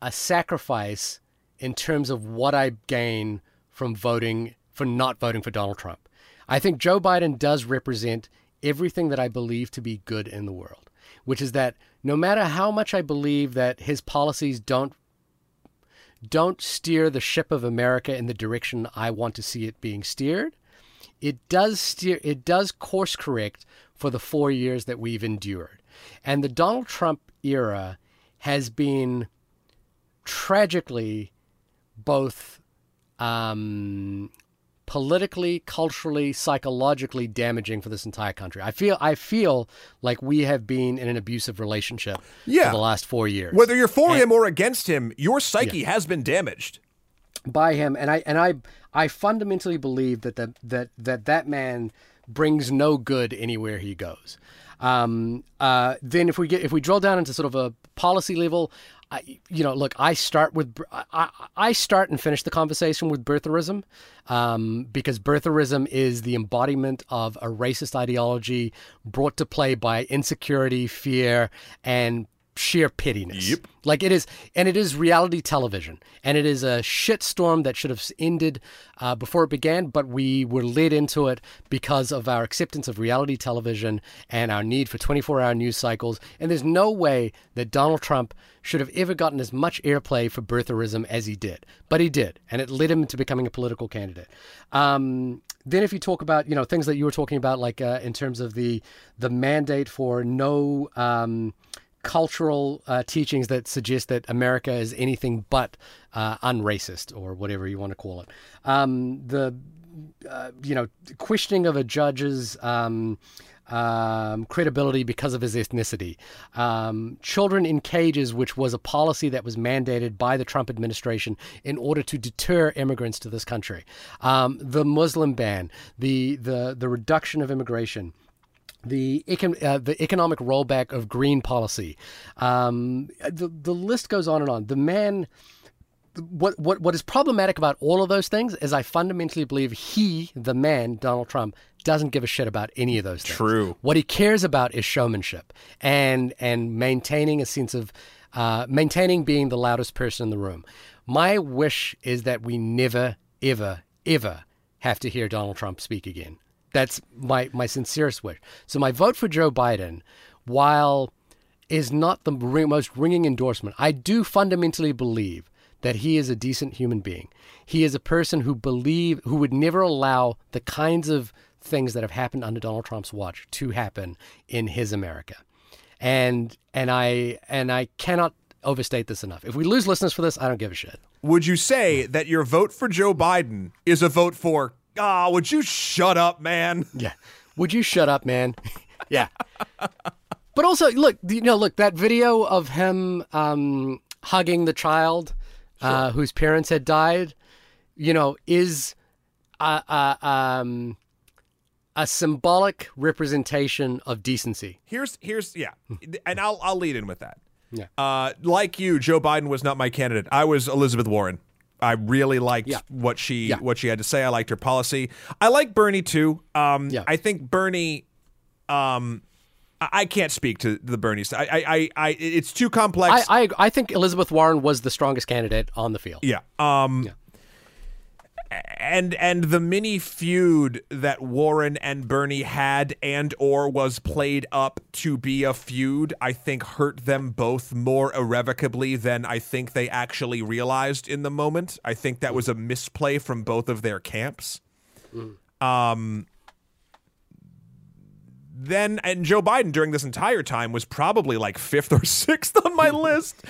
a sacrifice in terms of what I gain from voting for not voting for Donald Trump. I think Joe Biden does represent everything that I believe to be good in the world, which is that no matter how much I believe that his policies don't don't steer the ship of America in the direction I want to see it being steered, it does steer it does course correct for the four years that we've endured. And the donald trump era has been tragically both um, politically culturally psychologically damaging for this entire country. I feel i feel like we have been in an abusive relationship Yeah. for the last four years. Whether you're for him or against him, your psyche has been damaged. by him. And i and i i fundamentally believe that the, that that that man brings no good anywhere he goes. Um uh then if we get if we drill down into sort of a policy level I, you know, look, I start with I, I- start and finish the conversation with birtherism, um, because birtherism is the embodiment of a racist ideology brought to play by insecurity, fear, and sheer pittiness. Yep. Like it is, and it is reality television, and it is a shitstorm that should have ended uh, before it began, but we were led into it because of our acceptance of reality television and our need for 24-hour news cycles. And there's no way that Donald Trump should have ever gotten as much airplay for birtherism as he did, but he did, and it led him to becoming a political candidate. Um, then, if you talk about you know things that you were talking about, like uh, in terms of the the mandate for no. Um, cultural uh, teachings that suggest that America is anything but uh, unracist or whatever you want to call it. Um, the uh, you know questioning of a judge's um, um, credibility because of his ethnicity. Um, children in cages, which was a policy that was mandated by the Trump administration in order to deter immigrants to this country. Um, the Muslim ban, the the the reduction of immigration the econ- uh, the economic rollback of green policy. Um, the the list goes on and on. The man. What, what what is problematic about all of those things is I fundamentally believe he, the man, Donald Trump, doesn't give a shit about any of those things. True. What he cares about is showmanship and and maintaining a sense of uh, maintaining being the loudest person in the room. My wish is that we never, ever, ever have to hear Donald Trump speak again. That's my my sincerest wish. So my vote for Joe Biden, while is not the most ringing endorsement, I do fundamentally believe that he is a decent human being. He is a person who believe who would never allow the kinds of things that have happened under Donald Trump's watch to happen in his America. And and I and I cannot overstate this enough. If we lose listeners for this, I don't give a shit. Would you say that your vote for Joe Biden is a vote for, ah, would you shut up, man? [LAUGHS] Yeah. Would you shut up, man? [LAUGHS] yeah. But also, look, you know, look that video of him um, hugging the child uh, whose parents had died. You know, is a, a, um, a symbolic representation of decency. Here's here's yeah, and I'll I'll lead in with that. Yeah. Uh, like you, Joe Biden was not my candidate. I was Elizabeth Warren. I really liked Yeah. what she Yeah. what she had to say. I liked her policy. I like Bernie too. Um, Yeah. I think Bernie, um, I, I can't speak to the Bernie side. I, I, I, it's too complex. I, I I think Elizabeth Warren was the strongest candidate on the field. Yeah. Um and and the mini feud that Warren and Bernie had and or was played up to be a feud, I think hurt them both more irrevocably than I think they actually realized in the moment. I think that was a misplay from both of their camps. Um then and Joe Biden during this entire time was probably like fifth or [LAUGHS] sixth on my [LAUGHS] list.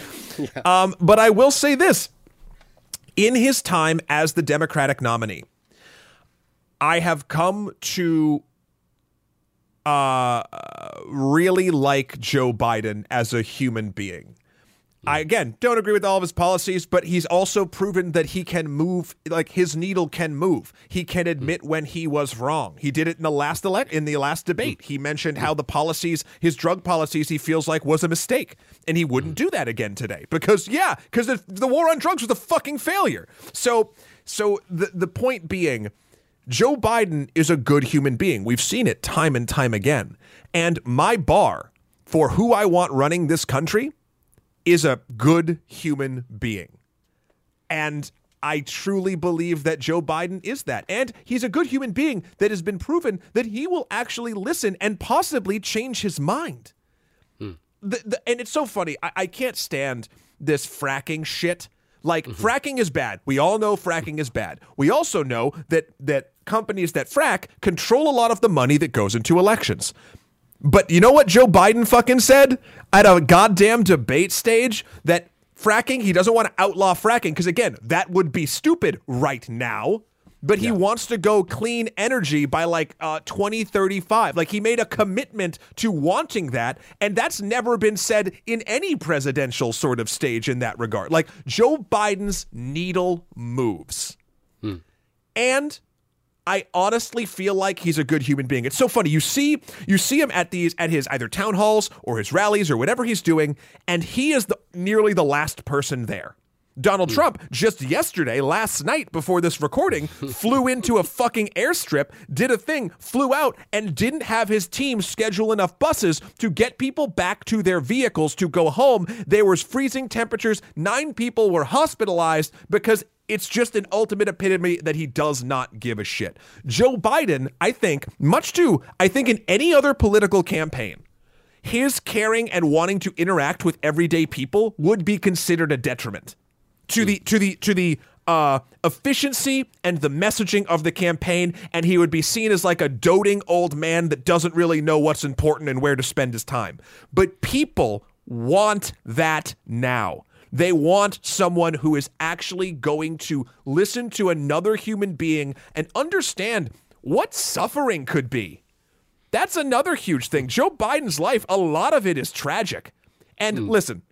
Um, but I will say this: in his time as the Democratic nominee, I have come to uh, really like Joe Biden as a human being. I again don't agree with all of his policies, but he's also proven that he can move like his needle can move. He can admit when he was wrong. He did it in the last elect in the last debate. He mentioned how the policies, his drug policies, he feels like was a mistake, and he wouldn't do that again today because yeah, because the, the war on drugs was a fucking failure. So so the the point being. Joe Biden is a good human being. We've seen it time and time again. And my bar for who I want running this country is a good human being. And I truly believe that Joe Biden is that. And he's a good human being that has been proven that he will actually listen and possibly change his mind. Hmm. The, the, and it's so funny. I, I can't stand this fracking shit. Like mm-hmm. fracking is bad. We all know fracking is bad. We also know that that companies that frack control a lot of the money that goes into elections. But you know what Joe Biden fucking said at a goddamn debate stage that fracking, he doesn't want to outlaw fracking because again, that would be stupid right now. But he wants to go clean energy by like uh, 2035. Like he made a commitment to wanting that. And that's never been said in any presidential sort of stage in that regard. Like Joe Biden's needle moves. And I honestly feel like he's a good human being. It's so funny. You see, you see him at these at his either town halls or his rallies or whatever he's doing, and he is the, nearly the last person there. Donald hmm. Trump just yesterday, last night before this recording, [LAUGHS] flew into a fucking airstrip, did a thing, flew out, and didn't have his team schedule enough buses to get people back to their vehicles to go home. There was freezing temperatures. Nine people were hospitalized because it's just an ultimate epitome that he does not give a shit. Joe Biden, I think, much to, I think, in any other political campaign, his caring and wanting to interact with everyday people would be considered a detriment to the to the to the uh, efficiency and the messaging of the campaign, and he would be seen as like a doting old man that doesn't really know what's important and where to spend his time. But people want that now. They want someone who is actually going to listen to another human being and understand what suffering could be. That's another huge thing. Joe Biden's life, a lot of it is tragic. And listen,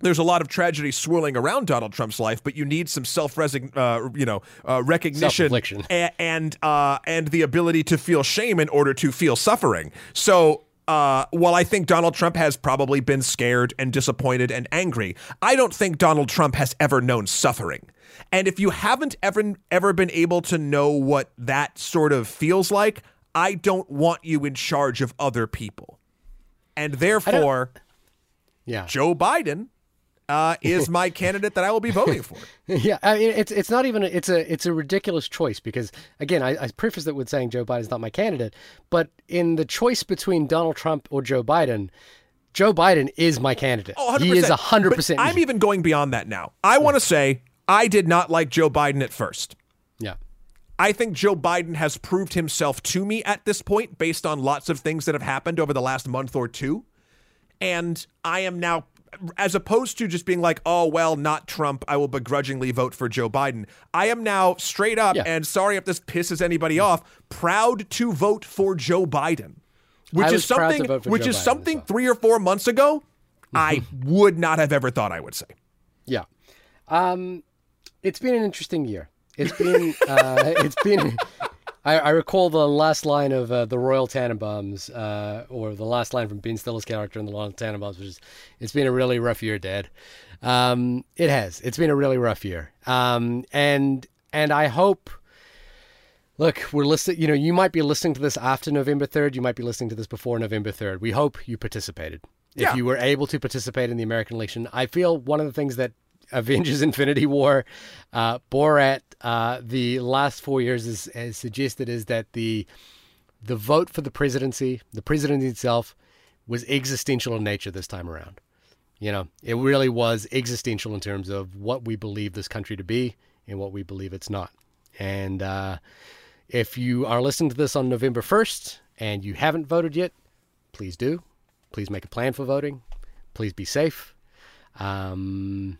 there's a lot of tragedy swirling around Donald Trump's life, but you need some self uh, you know, uh, recognition Self-reflection. and uh, and the ability to feel shame in order to feel suffering. So. Uh, while I think Donald Trump has probably been scared and disappointed and angry, I don't think Donald Trump has ever known suffering. And if you haven't ever ever been able to know what that sort of feels like, I don't want you in charge of other people. And therefore, Yeah. Joe Biden uh, is my candidate that I will be voting for. [LAUGHS] Yeah, I mean, it's it's not even a, it's a it's a ridiculous choice because again, I, I preface it with saying Joe Biden's not my candidate, but in the choice between Donald Trump or Joe Biden, Joe Biden is my candidate. Oh, 100%. He is hundred percent. I'm even going beyond that now. I want to say I did not like Joe Biden at first. yeah. I think Joe Biden has proved himself to me at this point based on lots of things that have happened over the last month or two. And I am now, as opposed to just being like, oh, well, not Trump, I will begrudgingly vote for Joe Biden. I am now straight up, Yeah. and sorry if this pisses anybody off, proud to vote for Joe Biden. Which is was proud to something, which Joe is Biden something well. three or four months ago, I would not have ever thought I would say. Yeah. Um, it's been an interesting year. It's been, uh, [LAUGHS] it's been, I, I recall the last line of uh, the Royal Tenenbaums, uh, or the last line from Ben Stiller's character in the Royal Tenenbaums, which is, it's been a really rough year, Dad. Um, it has. It's been a really rough year. Um, and, and I hope, Look, we're listening. You know, you might be listening to this after November third. You might be listening to this before November third. We hope you participated. If Yeah. you were able to participate in the American election, I feel one of the things that Avengers: [LAUGHS] Infinity War, uh, Borat, uh, the last four years has, suggested is that the the vote for the presidency, the presidency itself, was existential in nature this time around. You know, it really was existential in terms of what we believe this country to be and what we believe it's not. And uh, if you are listening to this on November 1st and you haven't voted yet, please do. Please make a plan for voting. Please be safe. Um,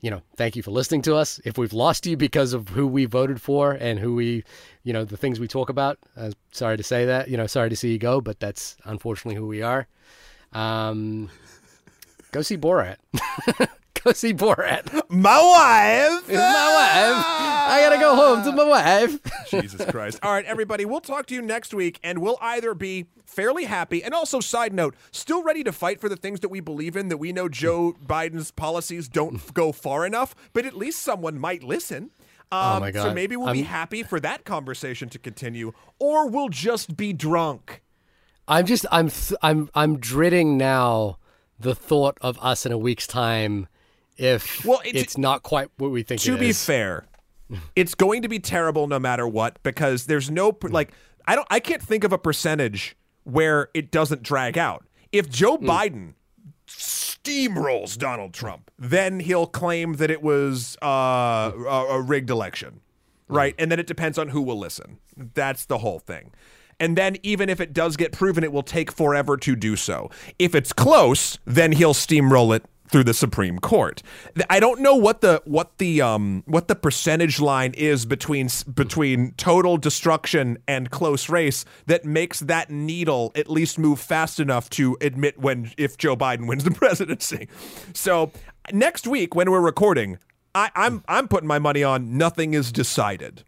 you know, thank you for listening to us. If we've lost you because of who we voted for and who we, you know, the things we talk about, uh, sorry to say that. You know, sorry to see you go, but that's unfortunately who we are. Um, go see Borat. [LAUGHS] go see Borat. My wife. my wife. I gotta go home to my wife. [LAUGHS] Jesus Christ. All right, everybody, we'll talk to you next week, and we'll either be fairly happy and also, side note, still ready to fight for the things that we believe in that we know Joe Biden's policies don't go far enough, but at least someone might listen. Um, Oh my God. So maybe we'll be I'm- happy for that conversation to continue, or we'll just be drunk. I'm just I'm th- I'm I'm dreading now the thought of us in a week's time if Well, it's- it's, not quite what we think to be is. fair, it's going to be terrible no matter what because there's no like I don't I can't think of a percentage where it doesn't drag out. If Joe Biden steamrolls Donald Trump, then he'll claim that it was uh, a, a rigged election, right? And then it depends on who will listen. That's the whole thing. And then even if it does get proven, it will take forever to do so. If it's close, then he'll steamroll it through the Supreme Court. I don't know what the what the um what the percentage line is between between total destruction and close race that makes that needle at least move fast enough to admit when if Joe Biden wins the [LAUGHS] presidency. So next week when we're recording, I, I'm I'm putting my money on nothing is decided.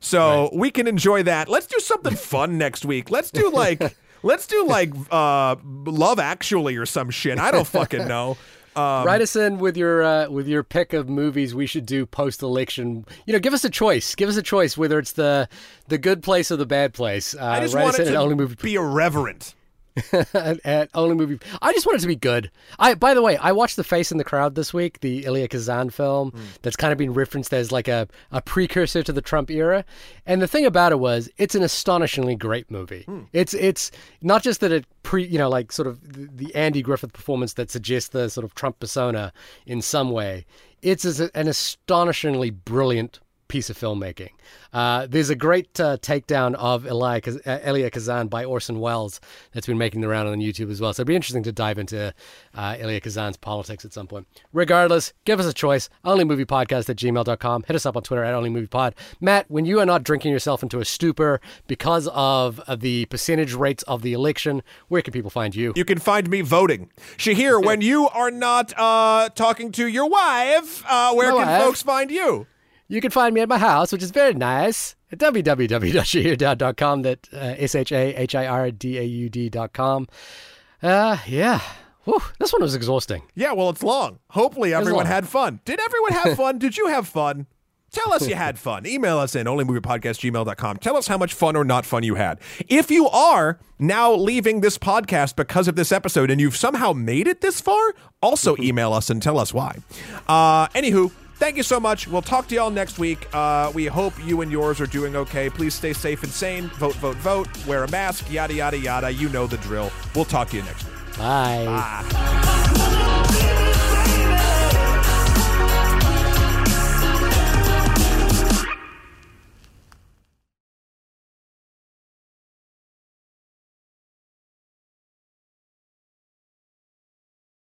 So we can enjoy that. Let's do something [LAUGHS] fun next week. Let's do like [LAUGHS] let's do like uh Love Actually or some shit. I don't fucking know. Um, Write us in with your uh, with your pick of movies we should do post election. You know, give us a choice. Give us a choice whether it's the the good place or the bad place. Uh, I just want it to only movie be irreverent. [LAUGHS] at, only movie. I just want it to be good. I by the way, I watched The Face in the Crowd this week, the Elia Kazan film hmm. that's kind of been referenced as like a, a precursor to the Trump era. And the thing about it was, it's an astonishingly great movie. Hmm. It's it's not just that it pre you know like sort of the, the Andy Griffith performance that suggests the sort of Trump persona in some way. It's an astonishingly brilliant piece of filmmaking. Uh, there's a great uh, takedown of Elia, uh, Elia Kazan by Orson Welles that's been making the round on YouTube as well. So it'd be interesting to dive into uh, Elia Kazan's politics at some point. Regardless, give us a choice. Onlymoviepodcast at gmail.com. Hit us up on Twitter at onlymoviepod. Matt, when you are not drinking yourself into a stupor because of uh, the percentage rates of the election, where can people find you? You can find me voting. Shahir, [LAUGHS] when you are not uh, talking to your wife, uh, where My can wife. folks find you? You can find me at my house, which is very nice, at www.shahirdaud.com. That uh, S-H-A-H-I-R-D-A-U-D.com. Uh, yeah. Whew, this one was exhausting. Yeah, well, it's long. Hopefully, everyone long. had fun. Did everyone have [LAUGHS] fun? Did you have fun? Tell us you had [LAUGHS] fun. Email us in onlymoviepodcast.gmail.com. Tell us how much fun or not fun you had. If you are now leaving this podcast because of this episode and you've somehow made it this far, also [LAUGHS] email us and tell us why. Uh, anywho, thank you so much. We'll talk to y'all next week. Uh, we hope you and yours are doing okay. Please stay safe and sane. Vote, vote, vote. Wear a mask. Yada, yada, yada. You know the drill. We'll talk to you next week. Bye. Bye.